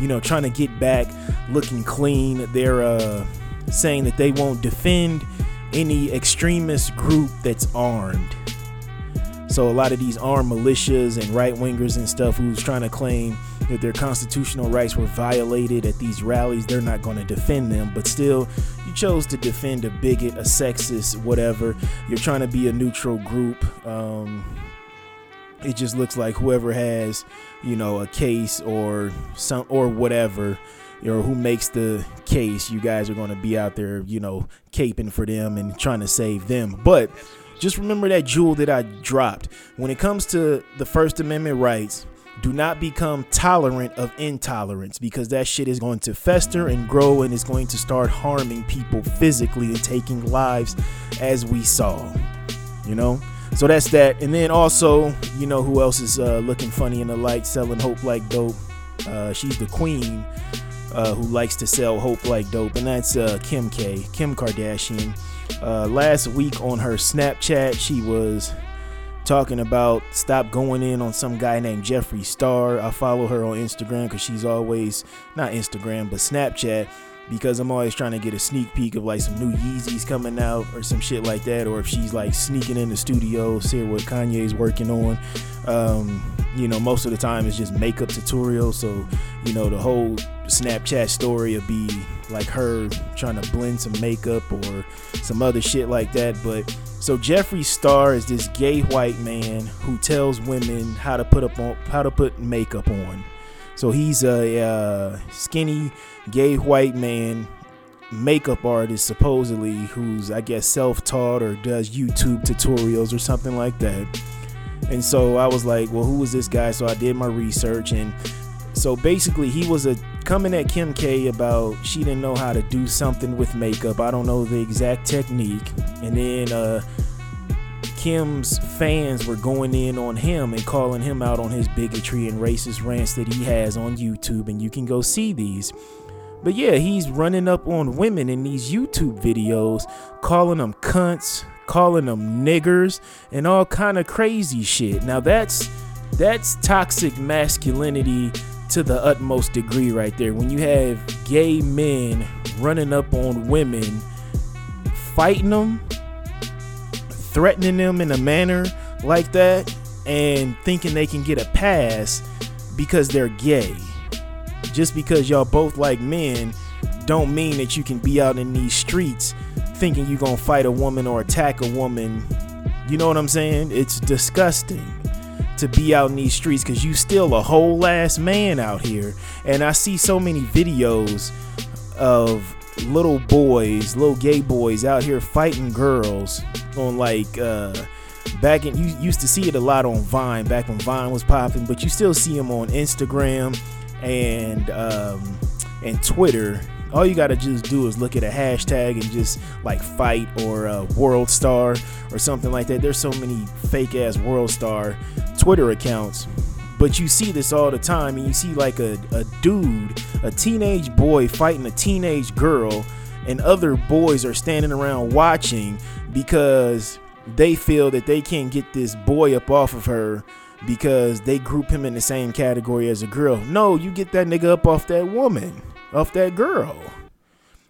you know, trying to get back, looking clean. They're uh, saying that they won't defend any extremist group that's armed. So a lot of these armed militias and right wingers and stuff who's trying to claim that their constitutional rights were violated at these rallies, they're not going to defend them. But still, you chose to defend a bigot, a sexist, whatever. You're trying to be a neutral group. Um, it just looks like whoever has you know a case or some or whatever or who makes the case you guys are going to be out there you know caping for them and trying to save them but just remember that jewel that i dropped when it comes to the first amendment rights do not become tolerant of intolerance because that shit is going to fester and grow and is going to start harming people physically and taking lives as we saw you know so that's that. And then also, you know who else is uh, looking funny in the light, selling hope like dope. Uh, she's the queen uh, who likes to sell hope like dope, and that's uh, Kim K, Kim Kardashian. Uh, last week on her Snapchat, she was talking about stop going in on some guy named Jeffree Star. I follow her on Instagram because she's always not Instagram but Snapchat because I'm always trying to get a sneak peek of like some new Yeezys coming out or some shit like that, or if she's like sneaking in the studio, see what Kanye's working on. Um, you know, most of the time it's just makeup tutorials, so you know the whole Snapchat story will be like her trying to blend some makeup or some other shit like that. But so Jeffree Star is this gay white man who tells women how to put up on how to put makeup on. So he's a uh, skinny gay white man makeup artist supposedly who's I guess self-taught or does YouTube tutorials or something like that. And so I was like, well, who was this guy? So I did my research and so basically he was a coming at Kim K about she didn't know how to do something with makeup. I don't know the exact technique. And then uh Kim's fans were going in on him and calling him out on his bigotry and racist rants that he has on YouTube and you can go see these. But yeah, he's running up on women in these YouTube videos, calling them cunts, calling them niggers, and all kind of crazy shit. Now that's that's toxic masculinity to the utmost degree right there. When you have gay men running up on women, fighting them, threatening them in a manner like that, and thinking they can get a pass because they're gay just because y'all both like men don't mean that you can be out in these streets thinking you're gonna fight a woman or attack a woman. You know what I'm saying? It's disgusting to be out in these streets because you still a whole ass man out here. And I see so many videos of little boys, little gay boys out here fighting girls on like uh back in you used to see it a lot on Vine back when Vine was popping, but you still see them on Instagram and um, and Twitter, all you gotta just do is look at a hashtag and just like fight or uh, world star or something like that. There's so many fake ass world star Twitter accounts, but you see this all the time, and you see like a, a dude, a teenage boy fighting a teenage girl, and other boys are standing around watching because they feel that they can't get this boy up off of her because they group him in the same category as a girl. No, you get that nigga up off that woman, off that girl.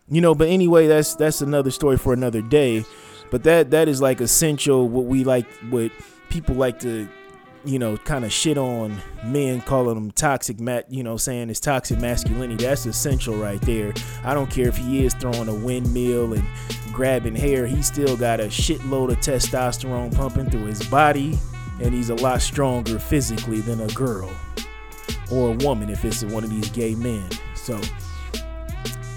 You know, but anyway, that's that's another story for another day. But that that is like essential what we like what people like to you know, kind of shit on men, calling them toxic, mat, you know, saying it's toxic masculinity. That's essential right there. I don't care if he is throwing a windmill and grabbing hair, he still got a shitload of testosterone pumping through his body and he's a lot stronger physically than a girl or a woman if it's one of these gay men. So,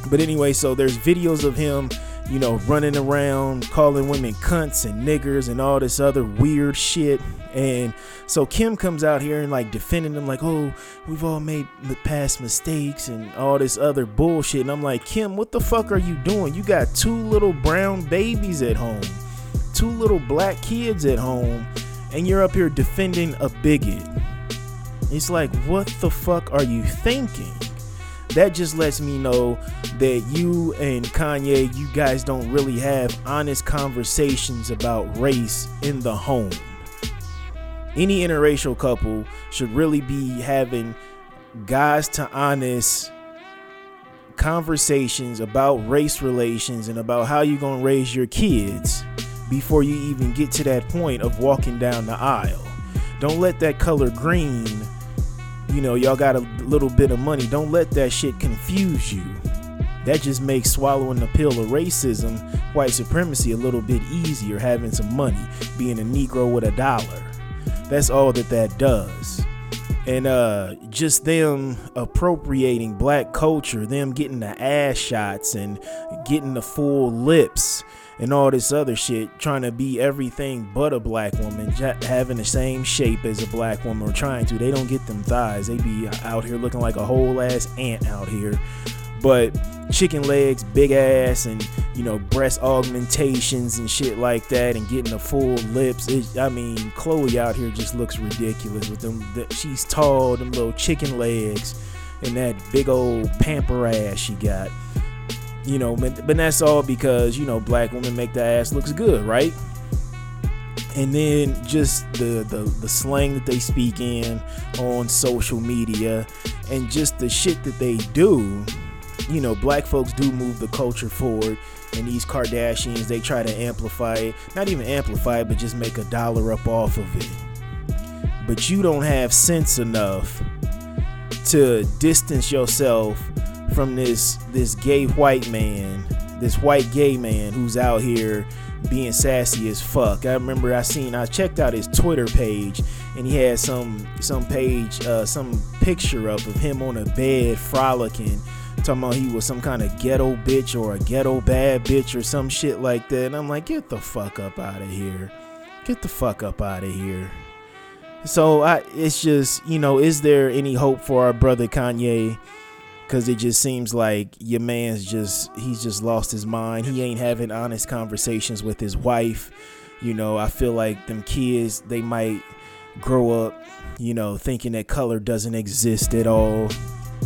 but anyway, so there's videos of him, you know, running around calling women cunts and niggers and all this other weird shit. And so Kim comes out here and like defending them, like, oh, we've all made past mistakes and all this other bullshit. And I'm like, Kim, what the fuck are you doing? You got two little brown babies at home, two little black kids at home, and you're up here defending a bigot. It's like, what the fuck are you thinking? That just lets me know that you and Kanye, you guys don't really have honest conversations about race in the home. Any interracial couple should really be having guys to honest conversations about race relations and about how you're going to raise your kids before you even get to that point of walking down the aisle. Don't let that color green you know, y'all got a little bit of money. Don't let that shit confuse you. That just makes swallowing the pill of racism, white supremacy a little bit easier having some money, being a Negro with a dollar. That's all that that does. And uh, just them appropriating black culture, them getting the ass shots and getting the full lips and all this other shit, trying to be everything but a black woman, having the same shape as a black woman, or trying to. They don't get them thighs. They be out here looking like a whole ass ant out here. But chicken legs, big ass, and you know breast augmentations and shit like that, and getting the full lips. It, I mean, Khloe out here just looks ridiculous with them. The, she's tall, them little chicken legs, and that big old pamper ass she got you know, but, but that's all because you know black women make the ass looks good, right? And then just the, the the slang that they speak in on social media, and just the shit that they do. You know, black folks do move the culture forward, and these Kardashians they try to amplify it, not even amplify it, but just make a dollar up off of it. But you don't have sense enough to distance yourself from this this gay white man, this white gay man who's out here being sassy as fuck. I remember I seen I checked out his Twitter page and he had some some page uh, some picture up of him on a bed frolicking talking about he was some kind of ghetto bitch or a ghetto bad bitch or some shit like that and I'm like get the fuck up out of here. Get the fuck up out of here. So I it's just, you know, is there any hope for our brother Kanye? Cause it just seems like your man's just he's just lost his mind. He ain't having honest conversations with his wife. You know, I feel like them kids they might grow up, you know, thinking that color doesn't exist at all.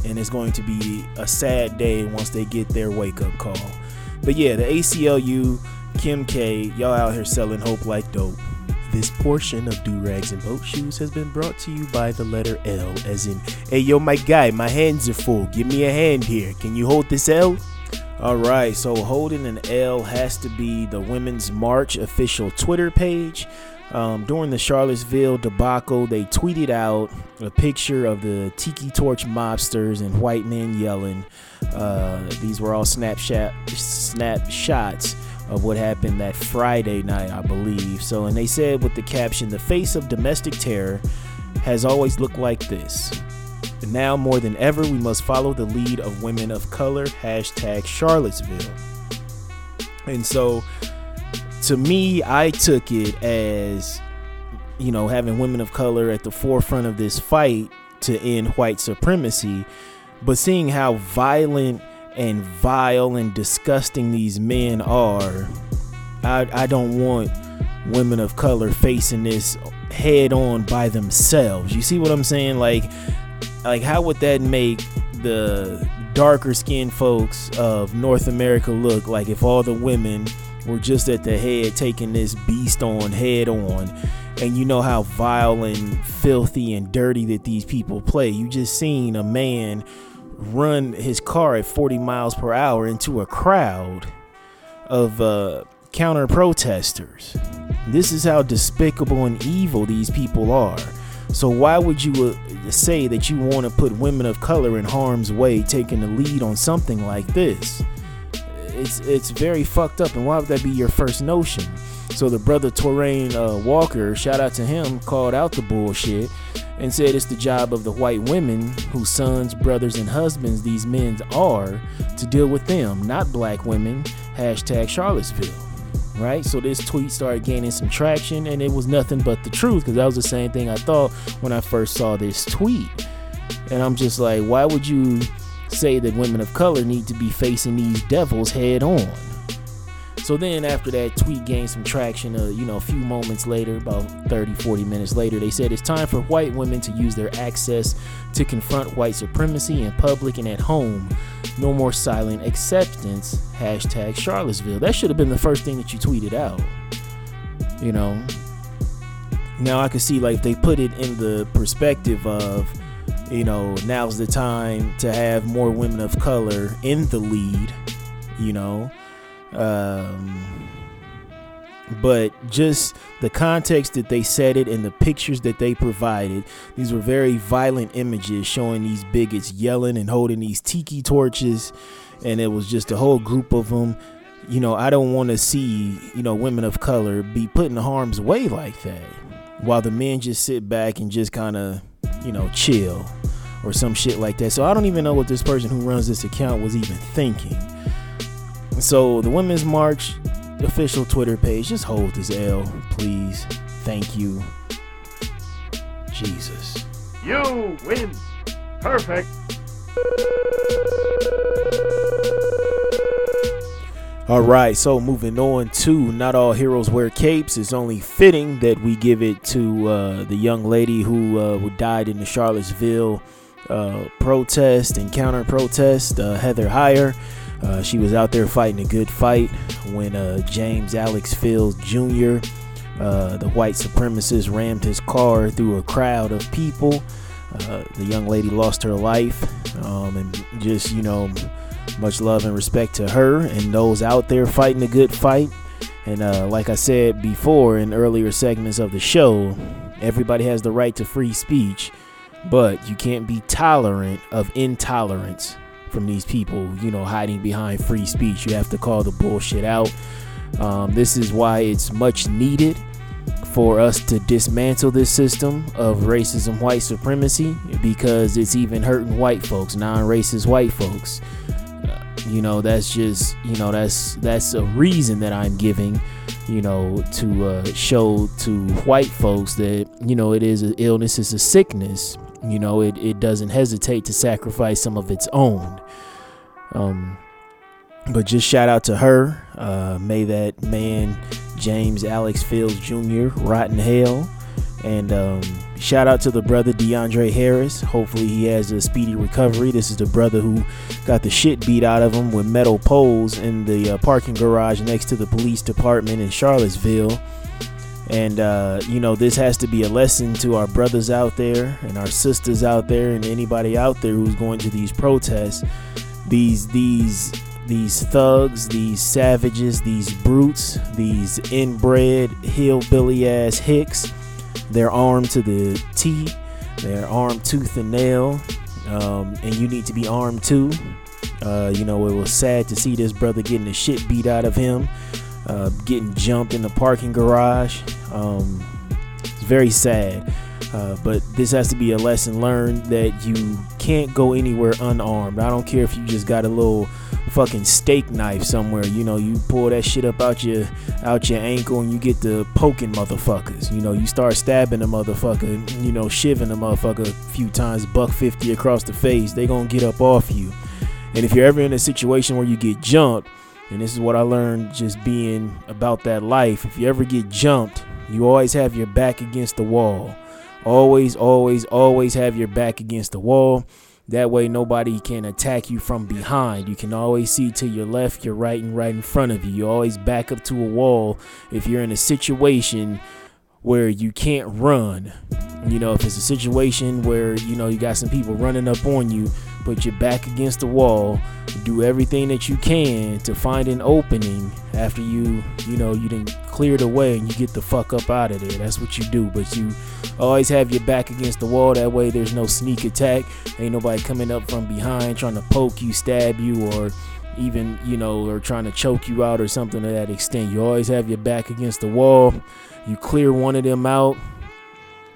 And it's going to be a sad day once they get their wake up call. But yeah, the ACLU, Kim K, y'all out here selling hope like dope. This portion of Do Rags and Boat Shoes has been brought to you by the letter L, as in, hey yo, my guy, my hands are full. Give me a hand here. Can you hold this L? Alright, so holding an L has to be the Women's March official Twitter page. Um, during the Charlottesville debacle, they tweeted out a picture of the Tiki Torch mobsters and white men yelling. Uh, these were all snapshot snapshots of what happened that Friday night, I believe. So, and they said with the caption, the face of domestic terror has always looked like this. Now more than ever, we must follow the lead of women of color. Hashtag Charlottesville. And so, to me, I took it as, you know, having women of color at the forefront of this fight to end white supremacy, but seeing how violent and vile and disgusting these men are, I, I don't want women of color facing this head on by themselves. You see what I'm saying? Like, like how would that make the darker skinned folks of North America look like if all the women were just at the head taking this beast on head on? And you know how vile and filthy and dirty that these people play. You just seen a man run his car at 40 miles per hour into a crowd of uh, counter protesters. This is how despicable and evil these people are. So, why would you uh, say that you want to put women of color in harm's way taking the lead on something like this? It's, it's very fucked up, and why would that be your first notion? So the brother Torain uh, Walker, shout out to him, called out the bullshit and said it's the job of the white women whose sons, brothers, and husbands these men are to deal with them, not black women. Hashtag Charlottesville. Right? So this tweet started gaining some traction, and it was nothing but the truth because that was the same thing I thought when I first saw this tweet. And I'm just like, why would you say that women of color need to be facing these devils head on? So then after that tweet gained some traction, uh, you know, a few moments later, about 30, 40 minutes later, they said it's time for white women to use their access to confront white supremacy in public and at home. No more silent acceptance. Hashtag Charlottesville. That should have been the first thing that you tweeted out. You know. Now I can see like they put it in the perspective of, you know, now's the time to have more women of color in the lead, you know um, but just the context that they said it and the pictures that they provided, these were very violent images showing these bigots yelling and holding these tiki torches, and it was just a whole group of them. You know, I don't want to see, you know, women of color be put in harm's way like that while the men just sit back and just kind of, you know, chill or some shit like that. So I don't even know what this person who runs this account was even thinking. So the Women's March official Twitter page, just hold this L, please. Thank you. Jesus. You win. Perfect. All right, so moving on to Not All Heroes Wear Capes. It's only fitting that we give it to uh, the young lady who uh, died in the Charlottesville uh, protest and counter protest, uh, Heather Heyer. Uh, she was out there fighting a good fight when uh, James Alex Fields Jr., uh, the white supremacist, rammed his car through a crowd of people. Uh, the young lady lost her life, um, and just you know, much love and respect to her and those out there fighting a good fight. And uh, like I said before in earlier segments of the show, everybody has the right to free speech, but you can't be tolerant of intolerance from these people, you know, hiding behind free speech. You have to call the bullshit out. Um, this is why it's much needed for us to dismantle this system of racism, white supremacy, because it's even hurting white folks, non-racist white folks. Uh, you know, that's just, you know, that's that's a reason that I'm giving, you know, to uh, show to white folks that you know it is an illness, it's a sickness, you know, it, it doesn't hesitate to sacrifice some of its own. Um, but just shout out to her. Uh, may that man, James Alex Fields Jr., rot in hell. And um, shout out to the brother DeAndre Harris. Hopefully, he has a speedy recovery. This is the brother who got the shit beat out of him with metal poles in the uh, parking garage next to the police department in Charlottesville. And, uh, you know, this has to be a lesson to our brothers out there and our sisters out there and anybody out there who's going to these protests. These, these, these thugs, these savages, these brutes, these inbred hillbilly ass hicks. They're armed to the teeth. They're armed tooth and nail. Um, and you need to be armed too. Uh, you know, it was sad to see this brother getting the shit beat out of him uh, getting jumped in the parking garage. Um, it's very sad. Uh, but this has to be a lesson learned that you can't go anywhere unarmed. I don't care if you just got a little fucking steak knife somewhere. You know, you pull that shit up out your out your ankle and you get to poking motherfuckers. You know, you start stabbing a motherfucker. You know, shiving a motherfucker a few times, buck fifty across the face. They gonna get up off you. And if you're ever in a situation where you get jumped, and this is what I learned just being about that life. If you ever get jumped, you always have your back against the wall. Always, always, always have your back against the wall. That way, nobody can attack you from behind. You can always see to your left, your right, and right in front of you. You always back up to a wall if you're in a situation where you can't run. You know, if it's a situation where, you know, you got some people running up on you, put your back against the wall, do everything that you can to find an opening after you, you know, you didn't clear the way and you get the fuck up out of there. That's what you do. But you always have your back against the wall. That way there's no sneak attack. Ain't nobody coming up from behind trying to poke you, stab you, or even you know or trying to choke you out or something to that extent you always have your back against the wall you clear one of them out.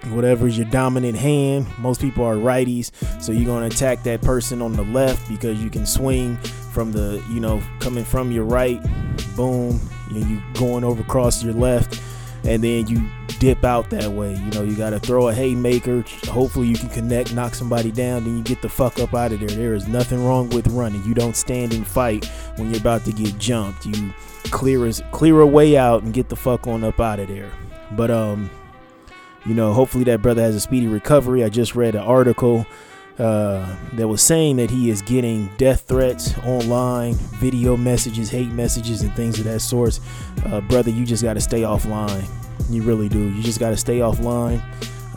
Whatever is your dominant hand most people are righties. So you're going to attack that person on the left because you can swing from the you know coming from your right. Boom. You, you going over across your left. And then you dip out that way. You know you got to throw a haymaker. Hopefully you can connect knock somebody down. Then you get the fuck up out of there. There is nothing wrong with running. You don't stand and fight when you're about to get jumped. You clear as clear a way out and get the fuck on up out of there but um you know, hopefully that brother has a speedy recovery. I just read an article uh, that was saying that he is getting death threats online, video messages, hate messages, and things of that sort. Uh, brother, you just got to stay offline. You really do. You just got to stay offline.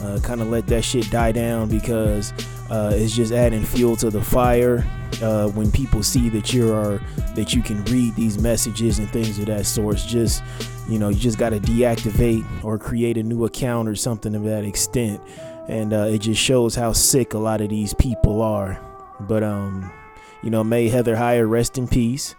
Uh, kind of let that shit die down because uh, it's just adding fuel to the fire. Uh, when people see that you are that you can read these messages and things of that sort, just you know, you just got to deactivate or create a new account or something of that extent, and uh, it just shows how sick a lot of these people are. But um, you know, may Heather Heyer rest in peace.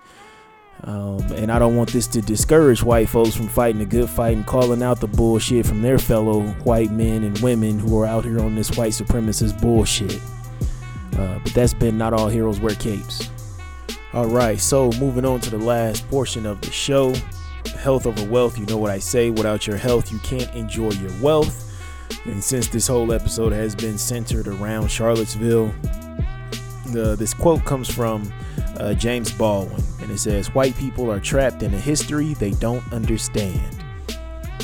Um, and I don't want this to discourage white folks from fighting a good fight and calling out the bullshit from their fellow white men and women who are out here on this white supremacist bullshit. Uh, but that's been not all heroes wear capes. All right, so moving on to the last portion of the show health over wealth. You know what I say without your health, you can't enjoy your wealth. And since this whole episode has been centered around Charlottesville, the, this quote comes from uh, James Baldwin, and it says, White people are trapped in a history they don't understand.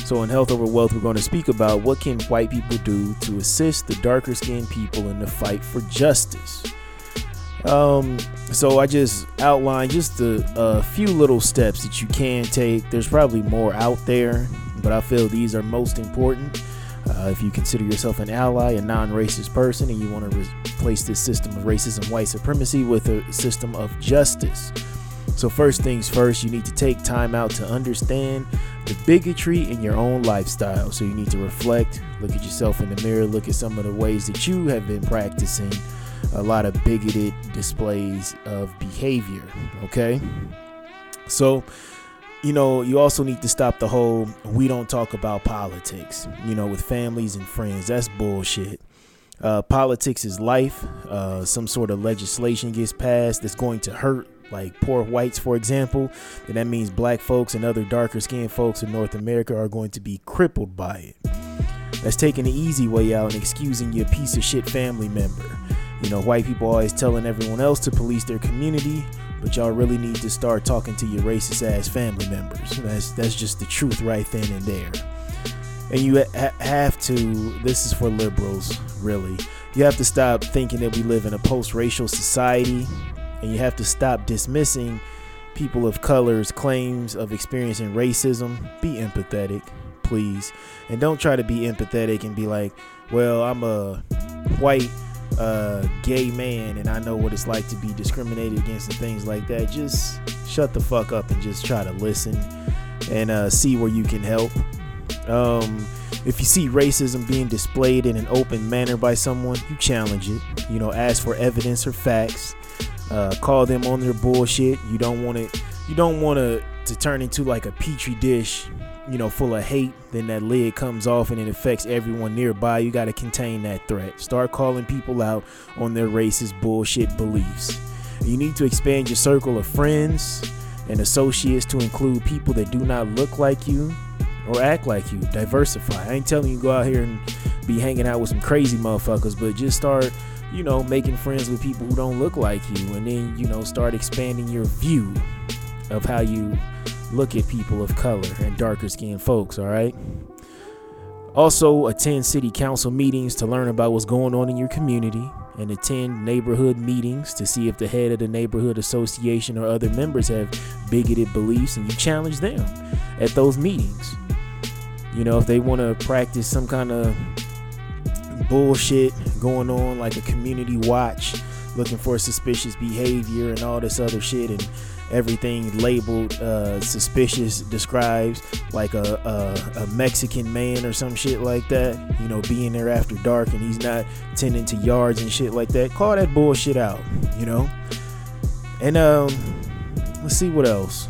So, in Health Over Wealth, we're going to speak about what can white people do to assist the darker skinned people in the fight for justice. Um, so I just outlined just a, a, few little steps that you can take. There's probably more out there, but I feel these are most important. Uh, if you consider yourself an ally, a non-racist person, and you want to replace this system of racism, and white supremacy with a system of justice. So first things first, you need to take time out to understand the bigotry in your own lifestyle. So you need to reflect, look at yourself in the mirror, look at some of the ways that you have been practicing a lot of bigoted displays of behavior. Okay. So, you know, you also need to stop the whole we don't talk about politics, you know, with families and friends. That's bullshit. Uh, politics is life. Uh, some sort of legislation gets passed that's going to hurt, like poor whites, for example. And that means black folks and other darker skinned folks in North America are going to be crippled by it. That's taking the easy way out and excusing your piece of shit family member. You know, white people always telling everyone else to police their community, but y'all really need to start talking to your racist ass family members. That's that's just the truth right then and there. And you ha- have to. This is for liberals, really. You have to stop thinking that we live in a post-racial society, and you have to stop dismissing people of color's claims of experiencing racism. Be empathetic, please, and don't try to be empathetic and be like, "Well, I'm a white." A gay man and I know what it's like to be discriminated against and things like that, just shut the fuck up and just try to listen and uh, see where you can help. Um, if you see racism being displayed in an open manner by someone, you challenge it. You know, ask for evidence or facts. Uh, call them on their bullshit. You don't want it. You don't want to to turn into like a petri dish you know, full of hate, then that lid comes off and it affects everyone nearby. You got to contain that threat. Start calling people out on their racist bullshit beliefs. You need to expand your circle of friends and associates to include people that do not look like you or act like you. Diversify. I ain't telling you go out here and be hanging out with some crazy motherfuckers, but just start, you know, making friends with people who don't look like you and then, you know, start expanding your view of how you look at people of color and darker skinned folks, all right? Also, attend city council meetings to learn about what's going on in your community and attend neighborhood meetings to see if the head of the neighborhood association or other members have bigoted beliefs and you challenge them at those meetings. You know, if they want to practice some kind of bullshit going on, like a community watch, looking for suspicious behavior and all this other shit, and everything labeled uh, suspicious describes like a, a, a, Mexican man or some shit like that, you know, being there after dark and he's not tending to yards and shit like that. Call that bullshit out, you know? And um, let's see what else.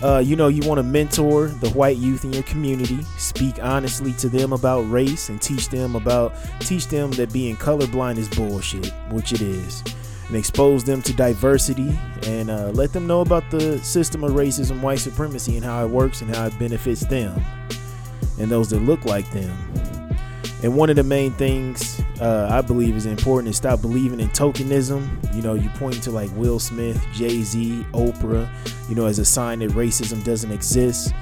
Uh, you know, you want to mentor the white youth in your community, speak honestly to them about race, and teach them about teach them that being colorblind is bullshit, which it is, and expose them to diversity and uh, let them know about the system of racism, white supremacy, and how it works and how it benefits them and those that look like them. And one of the main things uh, I believe is important is stop believing in tokenism. You know, you point to like Will Smith, Jay Z, Oprah, you know, as a sign that racism doesn't exist.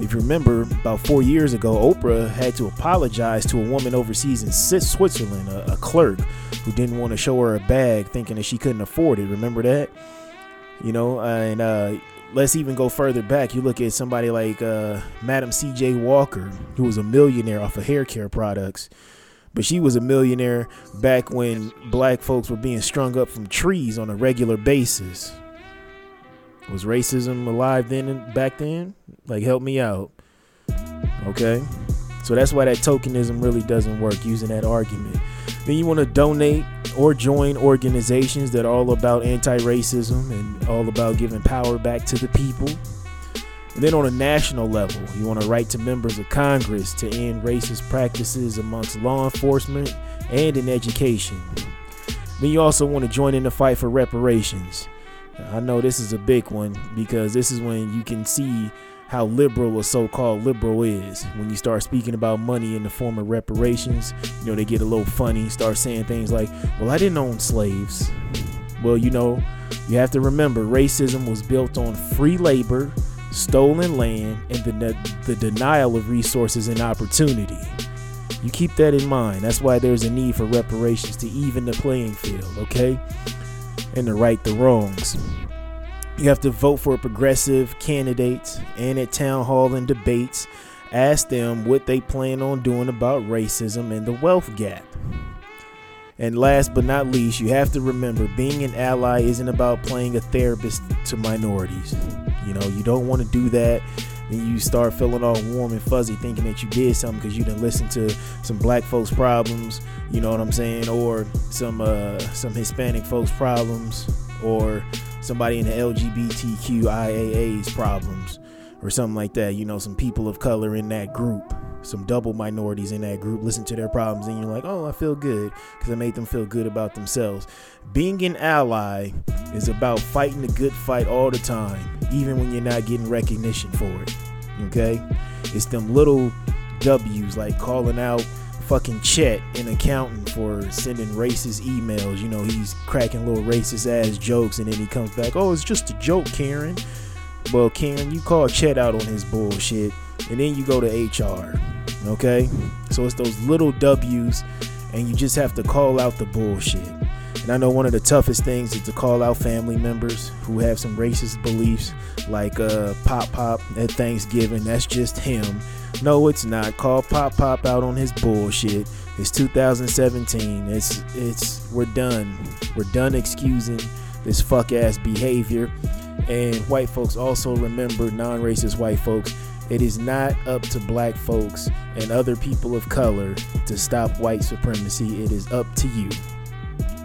If you remember, about four years ago, Oprah had to apologize to a woman overseas in Switzerland, a, a clerk who didn't want to show her a bag, thinking that she couldn't afford it. Remember that? You know, and uh, let's even go further back. You look at somebody like uh, Madam C.J. Walker, who was a millionaire off of hair care products. But she was a millionaire back when black folks were being strung up from trees on a regular basis. Was racism alive then and back then? Like, help me out. Okay? So that's why that tokenism really doesn't work using that argument. Then you want to donate or join organizations that are all about anti racism and all about giving power back to the people. And then on a national level, you want to write to members of Congress to end racist practices amongst law enforcement and in education. Then you also want to join in the fight for reparations. I know this is a big one because this is when you can see how liberal a so-called liberal is. When you start speaking about money in the form of reparations you know they get a little funny start saying things like well i didn't own slaves. Well you know you have to remember racism was built on free labor stolen land and the, the denial of resources and opportunity. You keep that in mind. That's why there's a need for reparations to even the playing field okay and to right the wrongs you have to vote for progressive candidates and at town hall and debates, ask them what they plan on doing about racism and the wealth gap. And last but not least, you have to remember being an ally isn't about playing a therapist to minorities. You know, you don't want to do that. Then you start feeling all warm and fuzzy thinking that you did something because you didn't listen to some black folks' problems, you know what I'm saying, or some uh, some Hispanic folks' problems, or somebody in the LGBTQIAA's problems or something like that. You know, some people of color in that group, some double minorities in that group, listen to their problems, and you're like, oh, I feel good because I made them feel good about themselves. Being an ally is about fighting the good fight all the time, even when you're not getting recognition for it. Okay? It's them little W's like calling out fucking Chet, an accountant, for sending racist emails. You know, he's cracking little racist ass jokes, and then he comes back, oh, it's just a joke, Karen. Well, Karen, you call Chet out on his bullshit, and then you go to HR. Okay? So it's those little W's, and you just have to call out the bullshit. And I know one of the toughest things is to call out family members who have some racist beliefs, like uh, Pop Pop at Thanksgiving. That's just him. No, it's not. Call Pop Pop out on his bullshit. It's 2017. It's it's we're done. We're done excusing this fuck ass behavior. And white folks also remember non-racist white folks. It is not up to black folks and other people of color to stop white supremacy. It is up to you.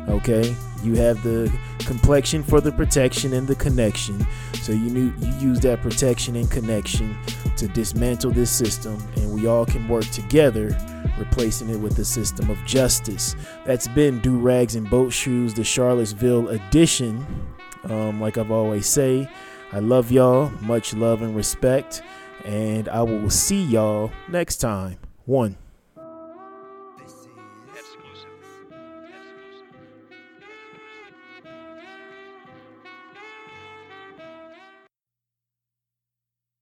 Okay? You have the complexion for the protection and the connection. So you knew you use that protection and connection to dismantle this system, and we all can work together, replacing it with a system of justice. That's been Do Rags and Boat Shoes, the Charlottesville edition. Um, like I've always say, I love y'all, much love and respect, and I will see y'all next time. One.